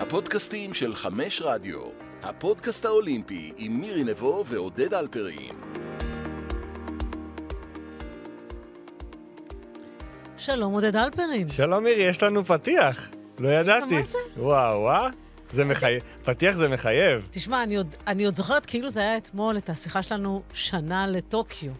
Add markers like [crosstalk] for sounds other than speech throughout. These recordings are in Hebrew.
הפודקאסטים של חמש רדיו, הפודקאסט האולימפי עם מירי נבו ועודד אלפרין. שלום, עודד אלפרין. שלום מירי, יש לנו פתיח. לא ידעתי. מה זה? וואו, וואו. זה מחייב, פתיח זה מחייב. תשמע, אני עוד, אני עוד זוכרת כאילו זה היה אתמול, את השיחה שלנו שנה לטוקיו.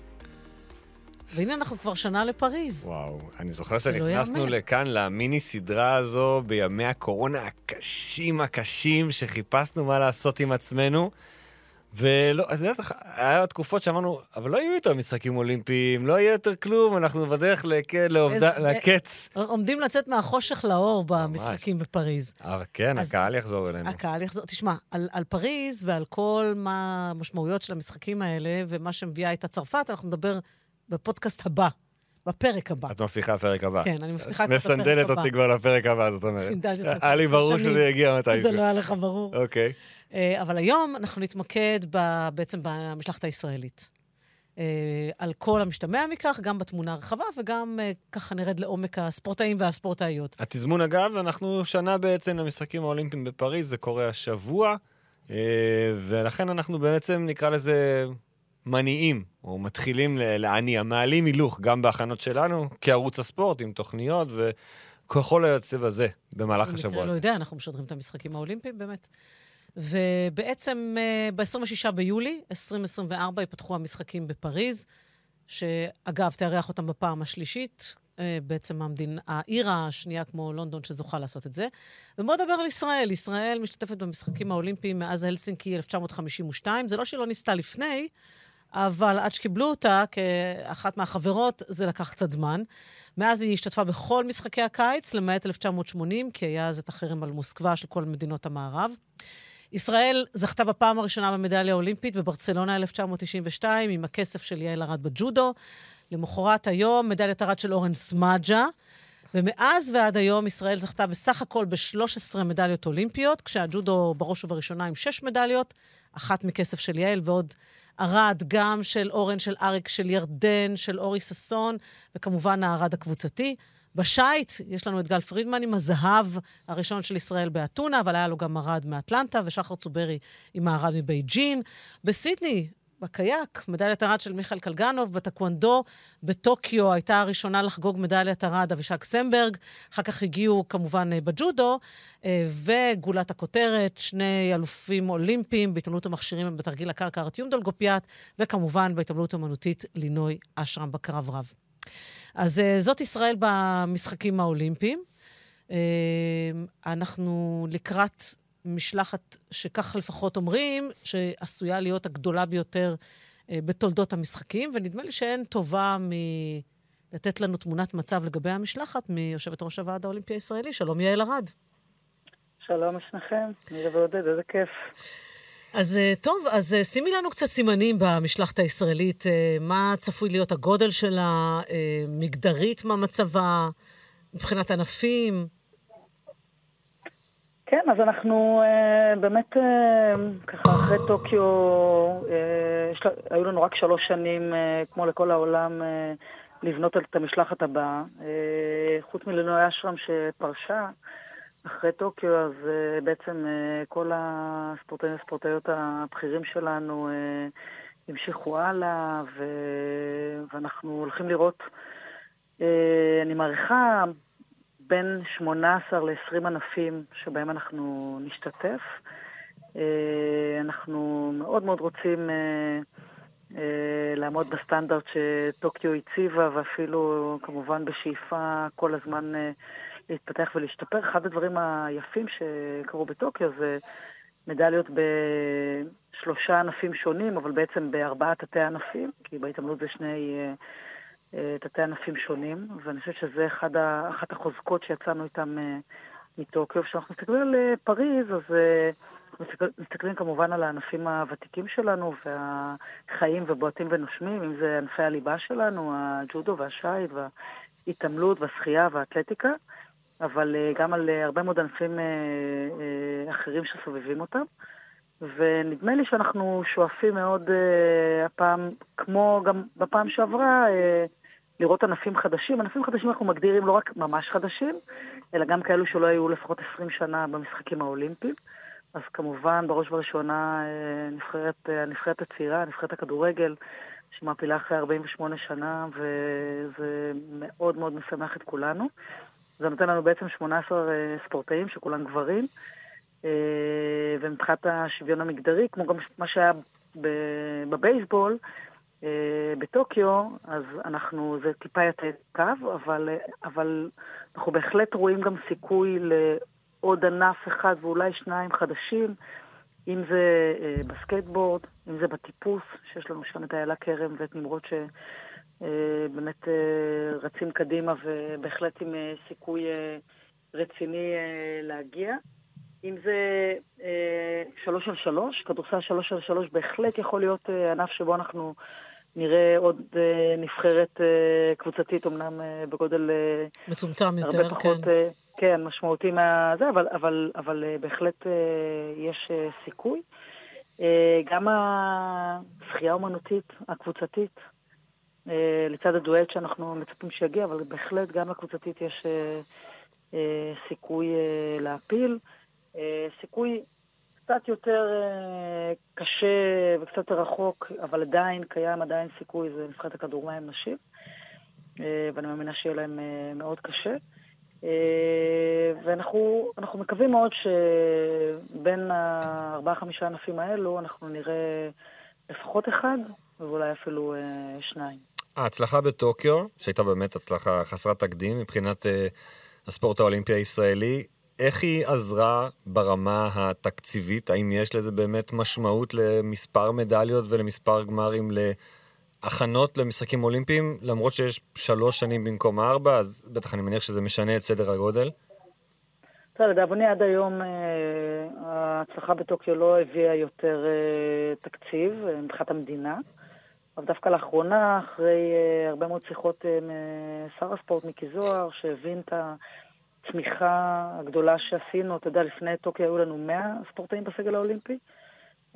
והנה אנחנו כבר שנה לפריז. וואו, אני זוכר לא שנכנסנו יאמן. לכאן למיני סדרה הזו בימי הקורונה הקשים הקשים, שחיפשנו מה לעשות עם עצמנו. ולא, את יודעת, היה תקופות שאמרנו, אבל לא יהיו יותר משחקים אולימפיים, לא יהיה יותר כלום, אנחנו בדרך לכ- לעובדה- איזה- לקץ. עומדים לצאת מהחושך לאור במשחקים בפריז. אבל כן, אז- הקהל יחזור אלינו. הקהל יחזור. תשמע, על, על פריז ועל כל מה המשמעויות של המשחקים האלה ומה שמביאה איתה צרפת, אנחנו נדבר בפודקאסט הבא, בפרק הבא. את מבטיחה פרק הבא. כן, אני מבטיחה כבר את הפרק מסנדלת הבא. אותי כבר לפרק הבא, זאת אומרת. סינדלתי אותך היה לי ברור. שזה יגיע מתישהו. זה לא היה לך ברור. אוקיי. אה, אבל היום אנחנו נתמקד בעצם במשלחת הישראלית. אה, על כל המשתמע מכך, גם בתמונה הרחבה וגם אה, ככה נרד לעומק הספורטאים והספורטאיות. התזמון אגב, אנחנו שנה בעצם למשחקים האולימפיים בפריז, זה קורה השבוע, אה, ולכן אנחנו בעצם נקרא לזה מניעים, או מתחילים להניע, מעלים הילוך גם בהכנות שלנו, כערוץ הספורט, עם תוכניות וככל היוצא בזה במהלך השבוע לא הזה. יודע, אנחנו משדרים את המשחקים האולימפיים באמת. ובעצם ב-26 ביולי 2024 ייפתחו המשחקים בפריז, שאגב, תארח אותם בפעם השלישית. אה, בעצם המדין, העיר השנייה כמו לונדון שזוכה לעשות את זה. ובואו נדבר על ישראל. ישראל משתתפת במשחקים האולימפיים מאז הלסינקי 1952. זה לא שהיא לא ניסתה לפני, אבל עד שקיבלו אותה כאחת מהחברות, זה לקח קצת זמן. מאז היא השתתפה בכל משחקי הקיץ, למעט 1980, כי היה אז את החרם על מוסקבה של כל מדינות המערב. ישראל זכתה בפעם הראשונה במדליה האולימפית בברצלונה 1992, עם הכסף של יעל ארד בג'ודו. למחרת היום, מדליית ארד של אורן סמדג'ה. ומאז ועד היום ישראל זכתה בסך הכל ב-13 מדליות אולימפיות, כשהג'ודו בראש ובראשונה עם 6 מדליות, אחת מכסף של יעל ועוד ארד גם של אורן, של אריק, של ירדן, של אורי ששון, וכמובן הארד הקבוצתי. בשייט יש לנו את גל פרידמן עם הזהב הראשון של ישראל באתונה, אבל היה לו גם ארד מאטלנטה, ושחר צוברי עם הארד מבייג'ין. בסידני, בקייק, מדליית ארד של מיכאל קלגנוב, בטקוונדו, בטוקיו הייתה הראשונה לחגוג מדליית ארד אבישג סמברג, אחר כך הגיעו כמובן אה, בג'ודו, אה, וגולת הכותרת, שני אלופים אולימפיים בהתעמלות המכשירים בתרגיל הקרקע ארטיום דולגופיאט, וכמובן בהתעמלות אומנותית לינוי אשרם בקרב רב. אז אה, זאת ישראל במשחקים האולימפיים. אנחנו לקראת משלחת שכך לפחות אומרים, שעשויה להיות הגדולה ביותר אה, בתולדות המשחקים, ונדמה לי שאין טובה מלתת לנו תמונת מצב לגבי המשלחת מיושבת ראש הוועד האולימפי הישראלי. שלום, יעל ארד. שלום לשניכם, מירי ועודד, איזה כיף. אז אה, טוב, אז אה, שימי לנו קצת סימנים במשלחת הישראלית. מה צפוי להיות הגודל שלה, מגדרית מה מצבה, מבחינת ענפים? כן, אז אנחנו אה, באמת, אה, ככה אחרי טוקיו, אה, היו לנו רק שלוש שנים, אה, כמו לכל העולם, אה, לבנות את המשלחת הבאה. אה, חוץ מלינוי אשרם שפרשה אחרי טוקיו, אז אה, בעצם אה, כל הספורטאים והספורטאיות הבכירים שלנו אה, המשיכו הלאה. ואנחנו הולכים לראות, אה, אני מעריכה, בין 18 ל-20 ענפים שבהם אנחנו נשתתף. אה, אנחנו מאוד מאוד רוצים אה, אה, לעמוד בסטנדרט שטוקיו הציבה, ואפילו כמובן בשאיפה כל הזמן להתפתח ולהשתפר. אחד הדברים היפים שקרו בטוקיו זה מדליות בשלושה ענפים שונים, אבל בעצם בארבעה תתי ענפים, כי בהתעמלות זה שני... אה, תתי ענפים שונים, ואני חושבת שזה אחד ה, אחת החוזקות שיצאנו איתם אה, מטוקיו. כשאנחנו מסתכלים על אה, פריז, אז מסתכל- מסתכלים כמובן על הענפים הוותיקים שלנו, והחיים ובועטים ונושמים, אם זה ענפי הליבה שלנו, הג'ודו והשייט וההתעמלות והשחייה והאתלטיקה, אבל גם על הרבה מאוד ענפים אחרים שסובבים אותם. ונדמה לי שאנחנו שואפים מאוד uh, הפעם, כמו גם בפעם שעברה, uh, לראות ענפים חדשים. ענפים חדשים אנחנו מגדירים לא רק ממש חדשים, אלא גם כאלו שלא היו לפחות 20 שנה במשחקים האולימפיים. אז כמובן, בראש ובראשונה, אה, נבחרת, אה, הנבחרת הצעירה, נבחרת הכדורגל, שמעפילה אחרי 48 שנה, וזה מאוד מאוד משמח את כולנו. זה נותן לנו בעצם 18 ספורטאים, שכולם גברים, ומבחינת השוויון המגדרי, כמו גם מה שהיה בבייסבול, אה, בטוקיו, אז אנחנו, זה טיפה יותר קו, אבל, אבל אנחנו בהחלט רואים גם סיכוי לעוד ענף אחד ואולי שניים חדשים, אם זה אה, בסקייטבורד, אם זה בטיפוס, שיש לנו שם את איילה כרם ואת נמרוד שבאמת אה, רצים קדימה ובהחלט עם סיכוי רציני להגיע. אם זה אה, שלוש על שלוש, כדורסל שלוש על שלוש בהחלט יכול להיות אה, ענף שבו אנחנו נראה עוד אה, נבחרת אה, קבוצתית, אמנם אה, בגודל... מצומצם יותר, הרבה פחות, כן. כן, משמעותי מהזה, אבל, אבל, אבל בהחלט יש סיכוי. גם השחייה האומנותית הקבוצתית, לצד הדואט שאנחנו מצפים שיגיע, אבל בהחלט גם לקבוצתית יש סיכוי להפיל. סיכוי קצת יותר אה, קשה וקצת רחוק, אבל עדיין קיים עדיין סיכוי, זה נבחרת הכדורמים נשים, אה, ואני מאמינה שיהיה להם אה, מאוד קשה. ואנחנו מקווים מאוד שבין הארבעה-חמישה ענפים האלו אנחנו נראה לפחות אחד, ואולי אפילו שניים. ההצלחה בטוקיו, שהייתה באמת הצלחה חסרת תקדים מבחינת הספורט האולימפי הישראלי, איך היא עזרה ברמה התקציבית? האם יש לזה באמת משמעות למספר מדליות ולמספר גמרים להכנות למשחקים אולימפיים? למרות שיש שלוש שנים במקום ארבע, אז בטח אני מניח שזה משנה את סדר הגודל. לדאבוני עד היום אה, ההצלחה בטוקיו לא הביאה יותר אה, תקציב אה, מבחינת המדינה. אבל דווקא לאחרונה, אחרי הרבה מאוד שיחות עם שר הספורט מיקי זוהר, שהבין את ה... התמיכה הגדולה שעשינו, אתה יודע, לפני טוקיו היו לנו 100 ספורטאים בסגל האולימפי.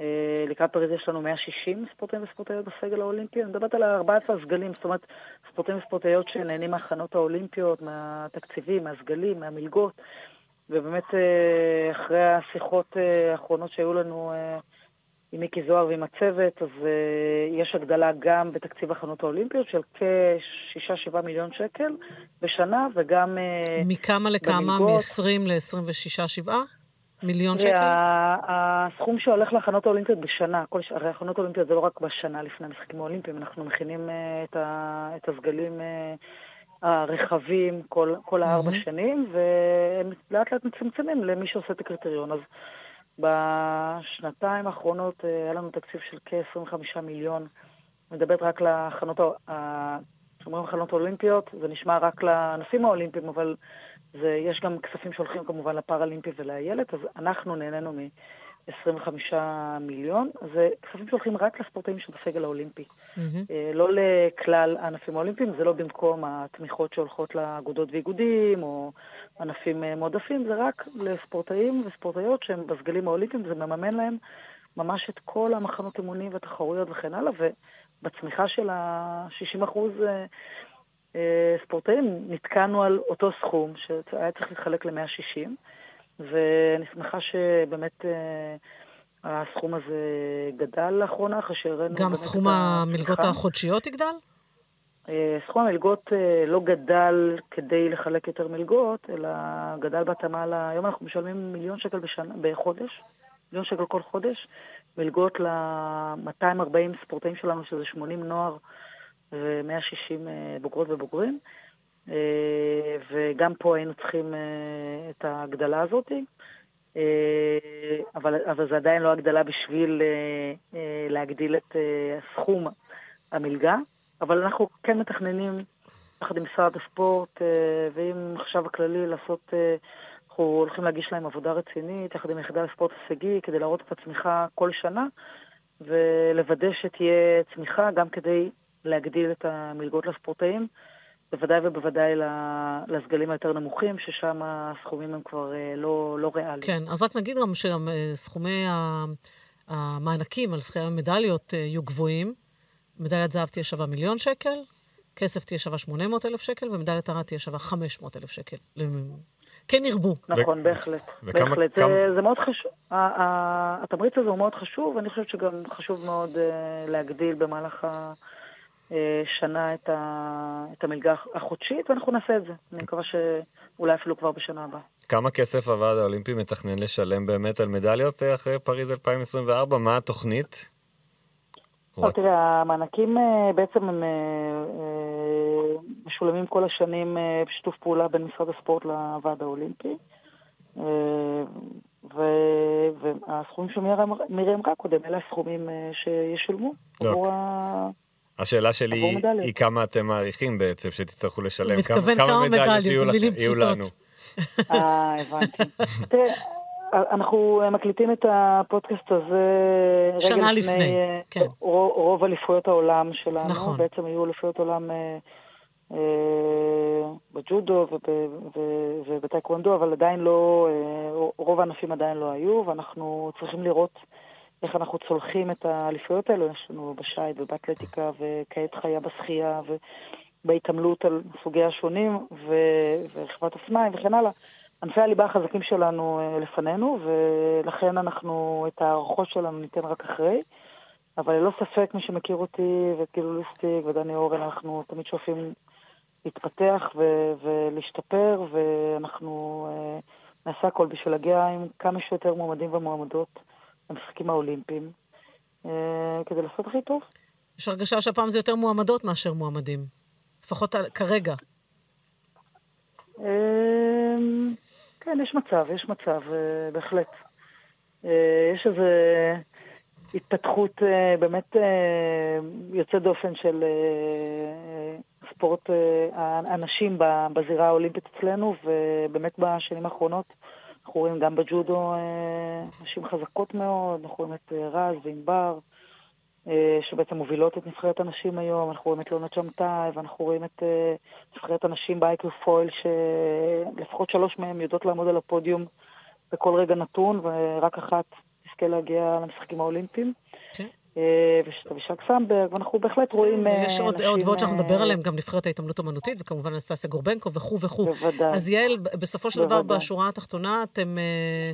אה, לקראת פריז יש לנו 160 ספורטאים וספורטאיות בסגל האולימפי. אני מדברת על 14 סגלים, זאת אומרת, ספורטאים וספורטאיות שנהנים מההכנות האולימפיות, מהתקציבים, מהסגלים, מהמלגות. ובאמת, אה, אחרי השיחות אה, האחרונות שהיו לנו עם מיקי זוהר ועם הצוות, אז uh, יש הגדלה גם בתקציב הכנות האולימפיות של כ-6-7 מיליון שקל בשנה, וגם uh, מכמה לכמה? מ-20 ל-26-7 מיליון שקל? הסכום שהולך להכנות האולימפיות בשנה, כל, הרי הכנות האולימפיות זה לא רק בשנה לפני המשחקים האולימפיים, אנחנו מכינים uh, את, ה, את הסגלים... Uh, הרחבים כל, כל הארבע mm-hmm. שנים, והם לאט לאט מצמצמים למי שעושה את הקריטריון. אז בשנתיים האחרונות אה, היה לנו תקציב של כ-25 מיליון. מדברת רק להכנות, כשאומרים הכנות האולימפיות, זה נשמע רק לענפים האולימפיים, אבל זה, יש גם כספים שהולכים כמובן לפאראלימפי ולאיילת, אז אנחנו נהנינו מ... 25 מיליון, זה כספים שהולכים רק לספורטאים שבסגל האולימפי. Mm-hmm. לא לכלל הענפים האולימפיים, זה לא במקום התמיכות שהולכות לאגודות ואיגודים, או ענפים אה, מועדפים, זה רק לספורטאים וספורטאיות שהם בסגלים האולימפיים, זה מממן להם ממש את כל המחנות אימונים והתחרויות וכן הלאה, ובצמיחה של ה-60 אחוז אה, ספורטאים נתקענו על אותו סכום שהיה צריך להתחלק ל-160. ואני שמחה שבאמת אה, הסכום הזה גדל לאחרונה, אחרי שהראינו... גם סכום המלגות החודשיות יגדל? אה, סכום המלגות אה, לא גדל כדי לחלק יותר מלגות, אלא גדל בהתאמה ל... היום אנחנו משלמים מיליון שקל בשנה, בחודש, מיליון שקל כל חודש, מלגות ל-240 ספורטאים שלנו, שזה 80 נוער ו-160 בוגרות ובוגרים. אה, וגם פה היינו צריכים אה, את ההגדלה הזאת, אה, אבל, אבל זה עדיין לא הגדלה בשביל להגדיל את סכום המלגה, אבל אנחנו כן מתכננים, יחד עם משרד הספורט ועם החשב הכללי, לעשות, אנחנו הולכים להגיש להם עבודה רצינית, יחד עם היחידה לספורט הישגי, כדי להראות את הצמיחה כל שנה, ולוודא שתהיה צמיחה גם כדי להגדיל את המלגות לספורטאים. בוודאי ובוודאי לסגלים היותר נמוכים, ששם הסכומים הם כבר אה, לא, לא ריאליים. כן, אז רק נגיד גם שסכומי המענקים על זכייה במדליות אה, יהיו גבוהים. מדליית זהב תהיה שווה מיליון שקל, כסף תהיה שווה 800 אלף שקל, ומדליית ארד תהיה שווה 500 אלף שקל. כן ירבו. נכון, בהחלט. וכמה- בהחלט. כמה- זה, זה מאוד חשוב. התמריץ הזה הוא מאוד חשוב, ואני חושבת שגם חשוב מאוד אה, להגדיל במהלך השנה את, ה, את המלגה החודשית, ואנחנו נעשה את זה. אני מקווה שאולי אפילו כבר בשנה הבאה. כמה כסף הוועד האולימפי מתכנן לשלם באמת על מדליות אה, אחרי פריז 2024? מה התוכנית? לא, תראה, המענקים אה, בעצם הם אה, אה, משולמים כל השנים בשיתוף פעולה בין משרד הספורט לוועד האולימפי. ו- והסכומים שמירי אמרה קודם, אלה הסכומים שישולמו לא. עבור ה... השאלה שלי היא, כמה אתם מעריכים בעצם שתצטרכו לשלם? כמה מדליות, יהיו. לנו? אה, הבנתי. תראה, אנחנו מקליטים את הפודקאסט הזה רגע שנה לפני, אה, כן. רוב, אליפויות העולם שלנו. נכון. בעצם היו אליפויות עולם אה, אה, בג'ודו ובטייקוונדו, אבל עדיין לא, אה, רוב הענפים עדיין לא היו, ואנחנו צריכים לראות איך אנחנו צולחים את האליפויות האלו. יש לנו בשייט ובאתלטיקה, וכעת חיה בשחייה, ובהתעמלות על סוגיה השונים, ורכיבת אופניים וכן הלאה. ענפי הליבה החזקים שלנו אה, לפנינו, ולכן אנחנו, את ההערכות שלנו ניתן רק אחרי. אבל ללא ספק, מי שמכיר אותי ואת גילו ליסטיק ודני אורן, אנחנו תמיד שואפים להתפתח ו- ולהשתפר, ואנחנו אה, נעשה הכל בשביל להגיע עם כמה שיותר מועמדים ומועמדות למשחקים האולימפיים, אה, כדי לעשות הכי טוב. יש הרגשה שהפעם זה יותר מועמדות מאשר מועמדים. לפחות על- כרגע. אמ, כן, יש מצב, יש מצב, אה, בהחלט. אה, יש איזו התפתחות אה, באמת יוצאת דופן של ספורט הנשים בזירה האולימפית אצלנו, ובאמת בשנים האחרונות אנחנו רואים גם בג'ודו נשים חזקות מאוד, אנחנו רואים את רז וענבר. אה, שבעצם מובילות את נבחרת הנשים היום, אנחנו רואים את לונה צ'מטאי, ואנחנו רואים את אה, נבחרת הנשים באייקו פויל, שלפחות שלוש מהן יודעות לעמוד על הפודיום בכל רגע נתון, ורק אחת תזכה להגיע למשחקים האולימפיים. כן. אה, ויש את אבישג סמברג, ואנחנו בהחלט רואים אה, יש עוד ועוד שאנחנו אה, נדבר עליהם, גם נבחרת ההתעמלות אומנותית, וכמובן אנסטסיה גורבנקו וכו' וכו'. בוודאי. אז יעל, בסופו של דבר. בשורה התחתונה, אתם אה,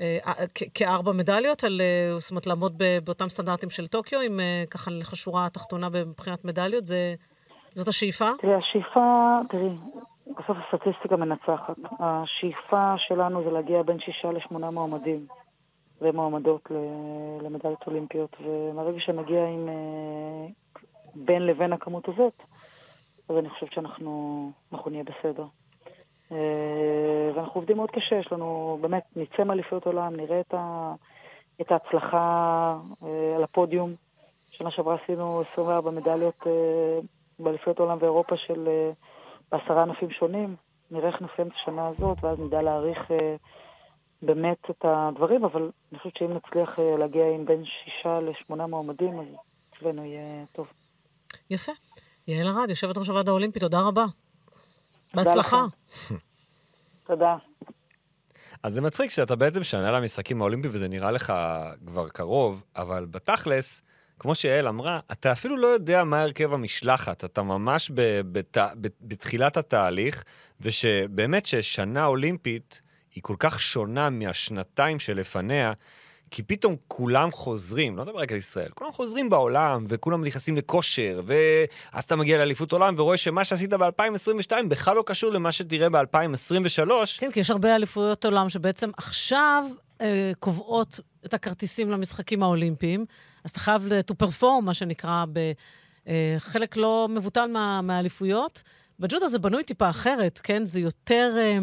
אה, אה, כארבע מדליות, אה, זאת אומרת, לעמוד באותם סטנדרטים של טוקיו, אה, ככה לך שורה התחתונה מבחינת מדליות, זאת השאיפה? תראי, השאיפה, תראי, בסוף הסטטיסטיקה מנצחת. השאיפה שלנו זה להגיע בין שישה לשמונה מועמדים ומועמדות למדליות אולימפיות, ומהרגע שנגיע עם אה, בין לבין הכמות הזאת, אז אני חושבת שאנחנו אנחנו נהיה בסדר. אה, ואנחנו עובדים מאוד קשה, יש לנו, באמת, נצא מאליפויות עולם, נראה את, ה, את ההצלחה אה, על הפודיום. שנה שעברה עשינו 24 מדליות באליפויות עולם ואירופה של בעשרה ענפים שונים. נראה איך נסיים את השנה הזאת, ואז נדע להעריך באמת את הדברים, אבל אני חושבת שאם נצליח אה, להגיע עם בין שישה לשמונה מועמדים, אז אצלנו יהיה טוב. יפה. יעל ארד, יושבת ראש הוועד האולימפי, תודה רבה. בהצלחה. תודה. אז זה מצחיק שאתה בעצם שנה למשחקים האולימפיים וזה נראה לך כבר קרוב, אבל בתכלס, כמו שיעל אמרה, אתה אפילו לא יודע מה הרכב המשלחת, אתה ממש בת- בתחילת התהליך, ושבאמת ששנה אולימפית היא כל כך שונה מהשנתיים שלפניה, כי פתאום כולם חוזרים, לא מדבר רק על ישראל, כולם חוזרים בעולם, וכולם נכנסים לכושר, ואז אתה מגיע לאליפות עולם ורואה שמה שעשית ב-2022 בכלל לא קשור למה שתראה ב-2023. כן, כי יש הרבה אליפויות עולם שבעצם עכשיו אה, קובעות את הכרטיסים למשחקים האולימפיים, אז אתה חייב to perform, מה שנקרא, בחלק לא מבוטל מה, מהאליפויות. בג'ודו זה בנוי טיפה אחרת, כן? זה יותר... אה,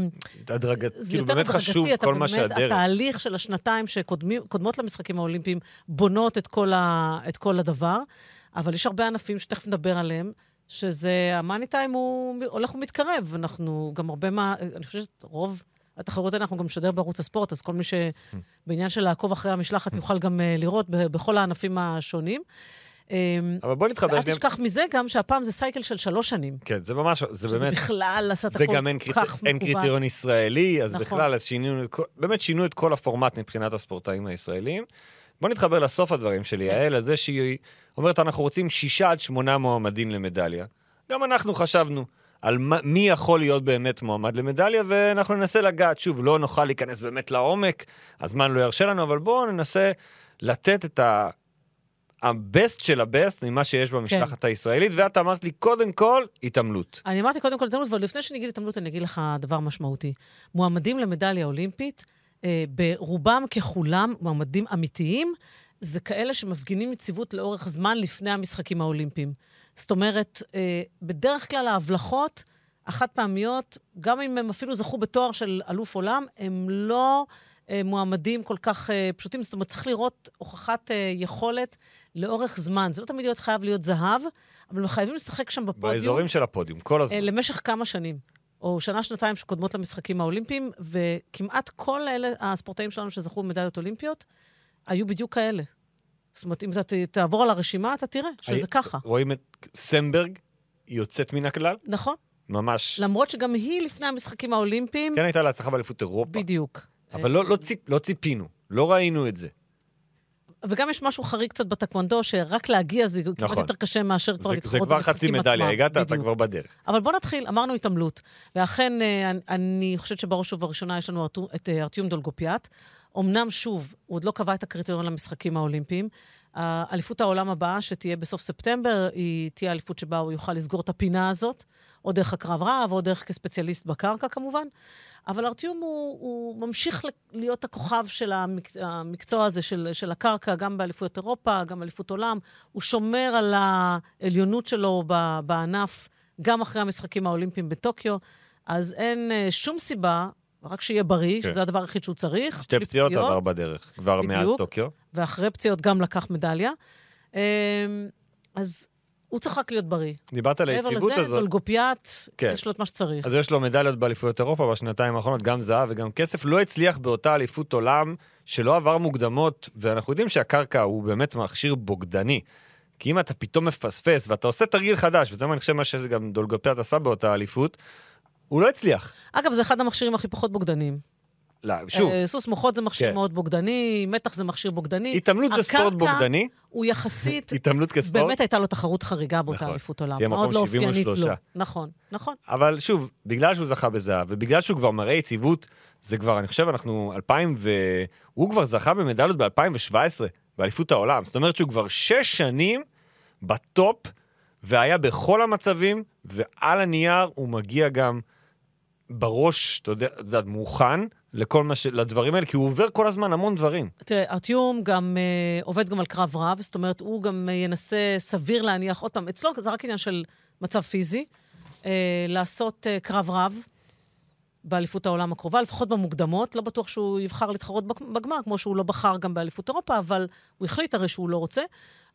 הדרגת, זה כאילו יותר באמת הדרגתי, חשוב כל מה באמת, שהדרך. התהליך של השנתיים שקודמות למשחקים האולימפיים בונות את כל, ה, את כל הדבר, אבל יש הרבה ענפים שתכף נדבר עליהם, שזה, המאני טיים הוא הולך ומתקרב. אנחנו גם הרבה מה... אני חושבת רוב התחרויות האלה אנחנו גם נשדר בערוץ הספורט, אז כל מי שבעניין של לעקוב אחרי המשלחת יוכל גם אה, לראות בכל הענפים השונים. אה, אבל בוא נתחבר ואל. תשכח מזה גם שהפעם זה סייקל של שלוש שנים. כן, זה ממש, זה שזה באמת... בכלל עשה את הכל וגם אין, קריט... כך אין. קריטריון ישראלי, אז נכון. בכלל, אז שינינו, כל- באמת שינו את כל הפורמט מבחינת הספורטאים הישראלים. בוא נתחבר לסוף הדברים כן. שלי, יעל, על זה שהיא אומרת, אנחנו רוצים שישה עד שמונה מועמדים למדליה. גם אנחנו חשבנו על מה, מי יכול להיות באמת מועמד למדליה, ואנחנו ננסה לגעת. שוב, לא נוכל להיכנס באמת לעומק, הזמן לא ירשה לנו, אבל בואו ננסה לתת את ה... הבסט של הבסט ממה שיש במשלחת כן. הישראלית, ואת אמרת לי, קודם כל, התעמלות. אני אמרתי קודם כל התעמלות, אבל לפני שאני אגיד התעמלות, אני אגיד לך דבר משמעותי. מועמדים למדליה אולימפית, אה, ברובם ככולם, מועמדים אמיתיים, זה כאלה שמפגינים יציבות לאורך זמן לפני המשחקים האולימפיים. זאת אומרת, אה, בדרך כלל ההבלחות החד פעמיות, גם אם הם אפילו זכו בתואר של אלוף עולם, הם לא אה, מועמדים כל כך אה, פשוטים. זאת אומרת, צריך לראות הוכחת אה, יכולת לאורך זמן. זה לא תמיד להיות חייב להיות זהב, אבל הם חייבים לשחק שם בפודיום. באזורים של הפודיום, כל הזמן. אה, למשך כמה שנים. או שנה-שנתיים שקודמות למשחקים האולימפיים, וכמעט כל אלה, הספורטאים שלנו שזכו במדליות אולימפיות, היו בדיוק כאלה. זאת אומרת, אם אתה תעבור על הרשימה, אתה תראה שזה ככה. רואים את סמברג, היא יוצאת מן הכלל? נכון. ממש. למרות שגם היא לפני המשחקים האולימפיים... כן הייתה לה הצלחה באליפות אירופה. בדיוק. אבל לא, לא, ציפ, לא ציפינו, לא ראינו את זה. וגם יש משהו חריג קצת בטקוונדו, שרק להגיע זה נכון. כמעט יותר קשה מאשר כבר להתחרות במשחקים עצמם. זה כבר חצי מדליה, הגעת. אתה כבר בדרך. אבל בוא נתחיל, אמרנו התעמלות. ואכן, אה, אני חושבת שבראש ובראשונה יש לנו את אה, ארטיום דולגופיאט. אמנם, שוב, הוא עוד לא קבע את הקריטריון למשחקים האולימפיים. אליפות העולם הבאה, שתהיה בסוף ספטמבר, היא תהיה אליפות שבה הוא יוכל לסגור את הפינה הזאת, או דרך הקרב רב, או דרך כספציאליסט בקרקע כמובן. אבל ארטיום הוא, הוא ממשיך להיות הכוכב של המק, המקצוע הזה, של, של הקרקע, גם באליפויות אירופה, גם באליפות עולם. הוא שומר על העליונות שלו בענף, גם אחרי המשחקים האולימפיים בטוקיו. אז אין אה, שום סיבה רק שיהיה בריא, כן. שזה הדבר היחיד שהוא צריך. שתי פציעות עבר בדרך, כבר בדיוק, מאז טוקיו. ואחרי פציעות גם לקח מדליה. אמ, אז הוא צריך רק להיות בריא. דיברת על היציבות הזאת. מעבר לזה, גולגופיאט, כן. יש לו את מה שצריך. אז יש לו מדליות באליפויות אירופה בשנתיים האחרונות, גם זהב וגם כסף. לא הצליח באותה אליפות עולם שלא עבר מוקדמות, ואנחנו יודעים שהקרקע הוא באמת מכשיר בוגדני. כי אם אתה פתאום מפספס ואתה עושה תרגיל חדש, וזה מה אני חושב מה שגם דולגופיאט עשה באותה אליפות, הוא לא הצליח. אגב, זה אחד המכשירים הכי פחות בוגדניים. לא, שוב. אה, סוס מוחות זה מכשיר כן. מאוד בוגדני, מתח זה מכשיר בוגדני. התעמלות זה ספורט בוגדני. הקרקע הוא יחסית... [laughs] התעמלות כספורט. באמת הייתה לו תחרות חריגה באותה נכון. אליפות עולם. זה מקום 73. לא. נכון, נכון. אבל שוב, בגלל שהוא זכה בזהב, ובגלל שהוא כבר מראה יציבות, זה כבר, אני חושב, אנחנו 2000 ו... הוא כבר זכה במדליות ב-2017, באליפות העולם. זאת אומרת שהוא כבר שש שנים בטופ, והיה בכל המצבים, ועל הנייר הוא מגיע גם... בראש, אתה יודע, מוכן לכל מה ש... לדברים האלה, כי הוא עובר כל הזמן המון דברים. תראה, ארטיום גם uh, עובד גם על קרב רב, זאת אומרת, הוא גם uh, ינסה סביר להניח, עוד פעם, אצלו זה רק עניין של מצב פיזי, uh, לעשות uh, קרב רב באליפות העולם הקרובה, לפחות במוקדמות. לא בטוח שהוא יבחר להתחרות בגמר, כמו שהוא לא בחר גם באליפות אירופה, אבל הוא החליט הרי שהוא לא רוצה.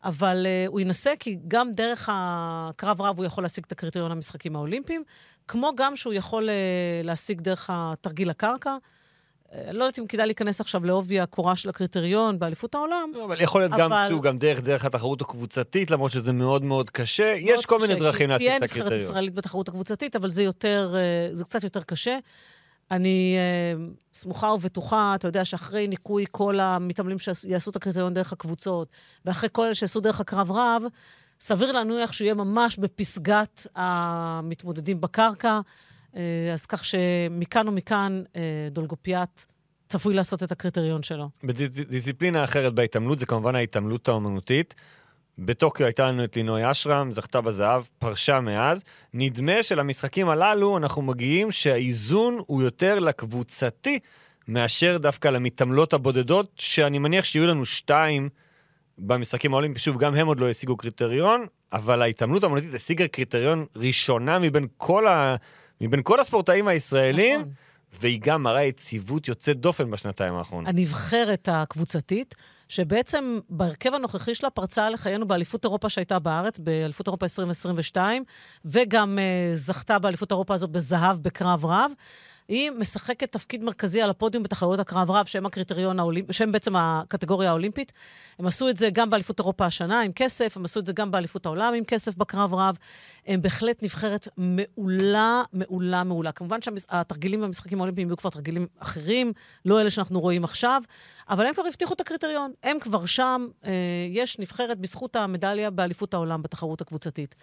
אבל uh, הוא ינסה, כי גם דרך הקרב רב הוא יכול להשיג את הקריטריון למשחקים האולימפיים, כמו גם שהוא יכול uh, להשיג דרך התרגיל הקרקע. אני אה, לא יודעת אם כדאי להיכנס עכשיו לעובי הקורה של הקריטריון באליפות העולם. לא, אבל יכול להיות אבל... גם שהוא גם דרך, דרך התחרות הקבוצתית, למרות שזה מאוד מאוד קשה. מאוד יש כל מיני דרכים להשיג את הקריטריון. תהיה נבחרת ישראלית בתחרות הקבוצתית, אבל זה יותר, זה קצת יותר קשה. אני uh, סמוכה ובטוחה, אתה יודע, שאחרי ניקוי כל המתעמלים שיעשו את הקריטריון דרך הקבוצות, ואחרי כל אלה שיעשו דרך הקרב רב, סביר להניח שהוא יהיה ממש בפסגת המתמודדים בקרקע. Uh, אז כך שמכאן ומכאן uh, דולגופיאט צפוי לעשות את הקריטריון שלו. בדיסציפלינה אחרת בהתעמלות זה כמובן ההתעמלות האומנותית. בטוקיו הייתה לנו את לינוי אשרם, זכתה בזהב, פרשה מאז. נדמה שלמשחקים הללו אנחנו מגיעים שהאיזון הוא יותר לקבוצתי מאשר דווקא למתעמלות הבודדות, שאני מניח שיהיו לנו שתיים במשחקים האולימפיים. שוב, גם הם עוד לא השיגו קריטריון, אבל ההתעמלות האמנותית השיגה קריטריון ראשונה מבין כל, ה... מבין כל הספורטאים הישראלים. נכון. והיא גם מראה יציבות יוצאת דופן בשנתיים האחרונות. הנבחרת הקבוצתית, שבעצם בהרכב הנוכחי שלה פרצה לחיינו באליפות אירופה שהייתה בארץ, באליפות אירופה 2022, וגם uh, זכתה באליפות אירופה הזאת בזהב בקרב רב. היא משחקת תפקיד מרכזי על הפודיום בתחרויות הקרב רב, שהם הקריטריון האולימפי, שהם בעצם הקטגוריה האולימפית. הם עשו את זה גם באליפות אירופה השנה עם כסף, הם עשו את זה גם באליפות העולם עם כסף בקרב רב. הם בהחלט נבחרת מעולה, מעולה, מעולה. כמובן שהתרגילים במשחקים האולימפיים יהיו כבר תרגילים אחרים, לא אלה שאנחנו רואים עכשיו, אבל הם כבר הבטיחו את הקריטריון. הם כבר שם, אה, יש נבחרת בזכות המדליה באליפות העולם בתחרות הקבוצתית.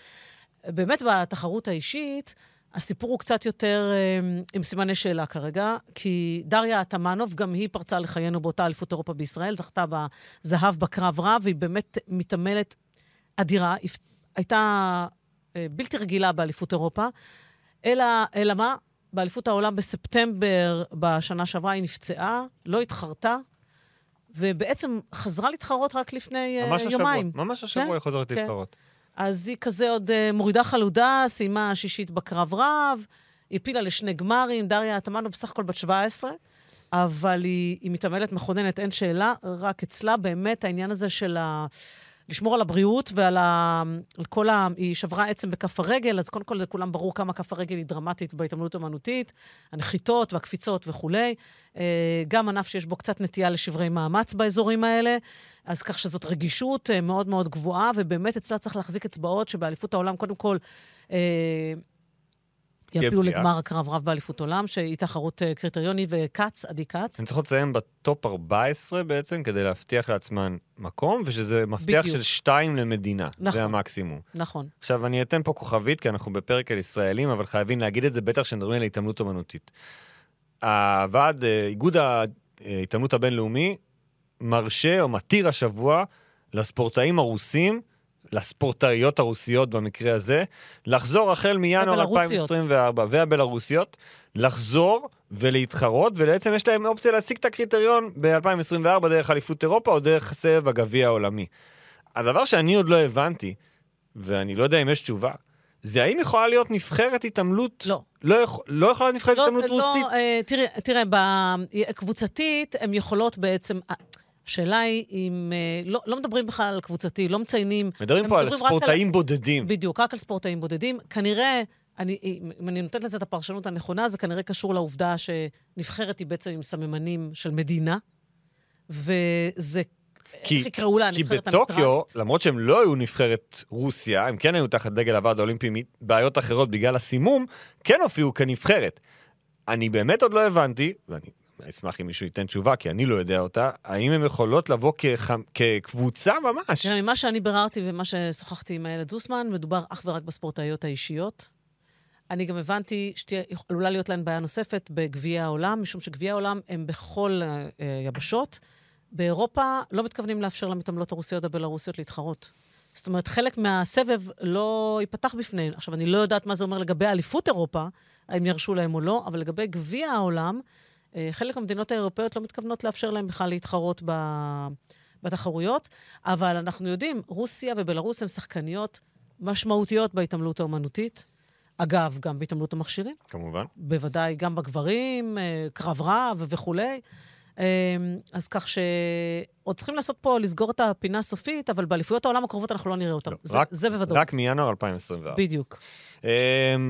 באמת בתחרות האישית, הסיפור הוא קצת יותר אה, עם סימני שאלה כרגע, כי דריה תמנוב, גם היא פרצה לחיינו באותה אליפות אירופה בישראל, זכתה בזהב בקרב רב, והיא באמת מתעמלת אדירה. הייתה אה, בלתי רגילה באליפות אירופה, אלא, אלא מה? באליפות העולם בספטמבר בשנה שעברה היא נפצעה, לא התחרתה, ובעצם חזרה להתחרות רק לפני ממש uh, יומיים. השבוע, ממש השבוע כן? היא חוזרת כן. להתחרות. אז היא כזה עוד uh, מורידה חלודה, סיימה השישית בקרב רב, הפילה לשני גמרים, דריה תמנו בסך הכל בת 17, אבל היא, היא מתעמלת מכוננת, אין שאלה, רק אצלה. באמת העניין הזה של ה... לשמור על הבריאות ועל ה... על כל ה... היא שברה עצם בכף הרגל, אז קודם כל לכולם ברור כמה כף הרגל היא דרמטית בהתעמלות האמנותית, הנחיתות והקפיצות וכולי. אה, גם ענף שיש בו קצת נטייה לשברי מאמץ באזורים האלה, אז כך שזאת רגישות אה, מאוד מאוד גבוהה, ובאמת אצלה צריך להחזיק אצבעות שבאליפות העולם, קודם כל, אה, יפילו בריאה. לגמר הקרב רב באליפות עולם, שהיא תחרות אה, קריטריוני וכץ, עדי כץ. הן צריכות לסיים בטופ 14 בעצם, כדי להבטיח לעצמן מקום, ושזה מפתח בדיוק. של שתיים למדינה. נכון. זה המקסימום. נכון. עכשיו, אני אתן פה כוכבית, כי אנחנו בפרק על ישראלים, אבל חייבים להגיד את זה, בטח כשמדברים על התעמלות אומנותית. הוועד, אה, איגוד ההתעמלות הבינלאומי, מרשה או מתיר השבוע לספורטאים הרוסים, לספורטאיות הרוסיות במקרה הזה, לחזור החל מינואר הבלרוסיות. 2024, והבלרוסיות, לחזור ולהתחרות, ובעצם יש להם אופציה להשיג את הקריטריון ב-2024 דרך אליפות אירופה או דרך סבב הגביע העולמי. הדבר שאני עוד לא הבנתי, ואני לא יודע אם יש תשובה, זה האם יכולה להיות נבחרת התעמלות... לא. לא, יכול, לא יכולה להיות נבחרת התעמלות רוסית? לא, אה, תראה, תראה, בקבוצתית הן יכולות בעצם... השאלה היא אם... אה, לא, לא מדברים בכלל על קבוצתי, לא מציינים... מדברים פה על רק ספורטאים בודדים. בדיוק, רק על ספורטאים בודדים. כנראה, אני, אם אני נותנת לזה את הפרשנות הנכונה, זה כנראה קשור לעובדה שנבחרת היא בעצם עם סממנים של מדינה, וזה... כי, איך יקראו לה, כי הנבחרת בטוקיו, הניטרלית? למרות שהם לא היו נבחרת רוסיה, הם כן היו תחת דגל הוועד האולימפי מבעיות אחרות בגלל הסימום, כן הופיעו כנבחרת. אני באמת עוד לא הבנתי, ואני אשמח אם מישהו ייתן תשובה, כי אני לא יודע אותה, האם הן יכולות לבוא כח... כקבוצה ממש? תראה, ממה שאני ביררתי ומה ששוחחתי עם איילת זוסמן, מדובר אך ורק בספורטאיות האישיות. אני גם הבנתי שעלולה להיות להן בעיה נוספת בגביע העולם, משום שגביע העולם הם בכל אה, אה. באירופה לא מתכוונים לאפשר למתעמלות הרוסיות הבלרוסיות להתחרות. זאת אומרת, חלק מהסבב לא ייפתח בפניהן. עכשיו, אני לא יודעת מה זה אומר לגבי אליפות אירופה, האם ירשו להם או לא, אבל לגבי גביע העולם, חלק מהמדינות האירופאיות לא מתכוונות לאפשר להם בכלל להתחרות ב... בתחרויות, אבל אנחנו יודעים, רוסיה ובלרוס הן שחקניות משמעותיות בהתעמלות האומנותית. אגב, גם בהתעמלות המכשירים, כמובן. בוודאי גם בגברים, אה, קרב רב וכולי. אה, אז כך שעוד צריכים לעשות פה, לסגור את הפינה הסופית, אבל באליפויות העולם הקרובות אנחנו לא נראה אותם. לא, זה, רק, זה בוודאות. רק מינואר 2024. בדיוק. אה,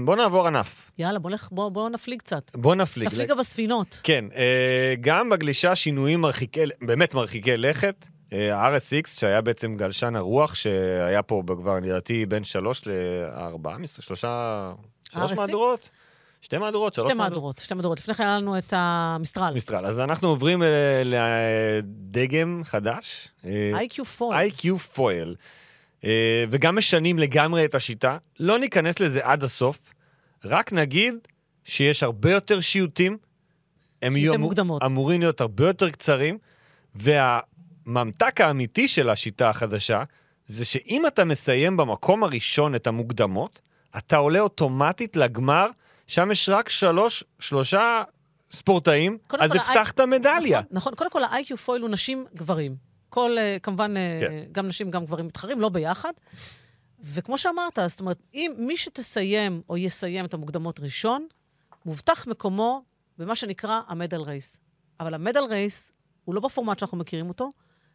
בוא נעבור ענף. יאללה, בוא, נלך, בוא, בוא נפליג קצת. בוא נפליג. נפליג גם בספינות. כן, אה, גם בגלישה שינויים מרחיקי, באמת מרחיקי לכת. אה, ה-RSX, שהיה בעצם גלשן הרוח, שהיה פה כבר, לדעתי, בין שלוש לארבע, מס- שלושה, שלוש? מהדורות? שתי מהדורות, שלוש שתי מהדורות, שתי מהדורות. לפני כן היה לנו את המסטרל. מיסטרל. אז אנחנו עוברים אה, לדגם חדש. אה, איי-קיו פור. IQ פויל. אה, וגם משנים לגמרי את השיטה. לא ניכנס לזה עד הסוף, רק נגיד שיש הרבה יותר שיוטים. הם יהיו אמור. אמורים להיות הרבה יותר קצרים, והממתק האמיתי של השיטה החדשה, זה שאם אתה מסיים במקום הראשון את המוקדמות, אתה עולה אוטומטית לגמר, שם יש רק שלוש, שלושה ספורטאים, אז הבטחת מדליה. נכון, נכון, קודם כל ה-IQ פויל הוא נשים גברים. כל, אה, כמובן, אה, כן. גם נשים, גם גברים מתחרים, לא ביחד. וכמו שאמרת, זאת אומרת, אם מי שתסיים או יסיים את המוקדמות ראשון, מובטח מקומו במה שנקרא המדל רייס. אבל המדל רייס הוא לא בפורמט שאנחנו מכירים אותו,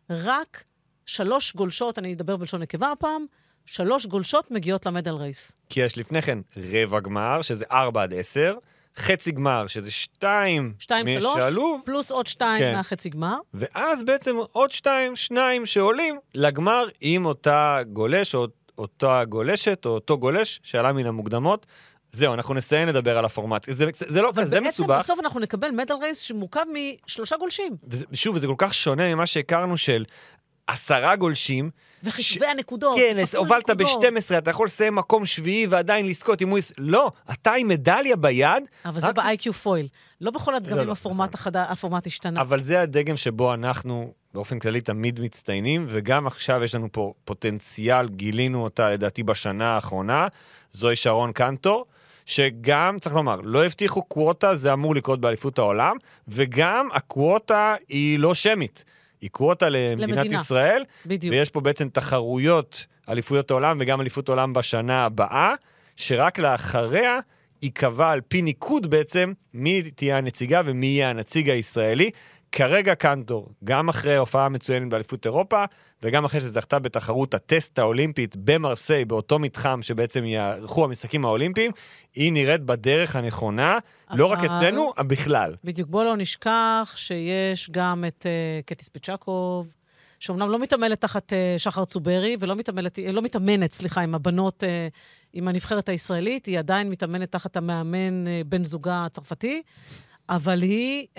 רק שלוש גולשות, אני אדבר בלשון נקבה הפעם, שלוש גולשות מגיעות למדל רייס. כי יש לפני כן רבע גמר, שזה 4 עד 10, חצי גמר, שזה 2 שתיים, שלוש, פלוס עוד שתיים כן. מהחצי גמר. ואז בעצם עוד 2, 2 שעולים לגמר עם אותה גולש או אותה גולשת או אותו גולש שעלה מן המוקדמות. זהו, אנחנו נסיים לדבר על הפורמט. זה, זה, זה לא אבל כזה בעצם מסובך. בסוף אנחנו נקבל מדל רייס שמורכב משלושה גולשים. וזה- שוב, זה כל כך שונה ממה שהכרנו של עשרה גולשים. וחישובי הנקודות. כן, הובלת נקודות. ב-12, אתה יכול לסיים מקום שביעי ועדיין לזכות אם הוא... לא, אתה עם מדליה ביד, אבל זה רק- ב-IQ פויל. לא בכל הדגמים לא, הפורמט נכון. החד- הפורמט השתנה. אבל זה הדגם שבו אנחנו באופן כללי תמיד מצטיינים, וגם עכשיו יש לנו פה פוטנציאל, גילינו אותה לדעתי בשנה האחרונה, זוהי שרון קנטור, שגם, צריך לומר, לא הבטיחו קווטה, זה אמור לקרות באליפות העולם, וגם הקווטה היא לא שמית. היא קווטה למדינת למדינה. ישראל, בדיוק. ויש פה בעצם תחרויות אליפויות העולם וגם אליפות העולם בשנה הבאה, שרק לאחריה ייקבע על פי ניקוד בעצם מי תהיה הנציגה ומי יהיה הנציג הישראלי. כרגע קנטור, גם אחרי הופעה מצוינת באליפות אירופה, וגם אחרי שזכתה בתחרות הטסט האולימפית במרסיי, באותו מתחם שבעצם יערכו המשחקים האולימפיים, היא נראית בדרך הנכונה, לא רק אבל- אצלנו, בכלל. בדיוק. בוא לא נשכח שיש גם את uh, קטי ספיצ'קוב, שאומנם לא מתעמלת תחת uh, שחר צוברי, ולא מתעמלת, לא מתאמנת, סליחה, עם הבנות, uh, עם הנבחרת הישראלית, היא עדיין מתאמנת תחת המאמן uh, בן זוגה הצרפתי, אבל היא uh,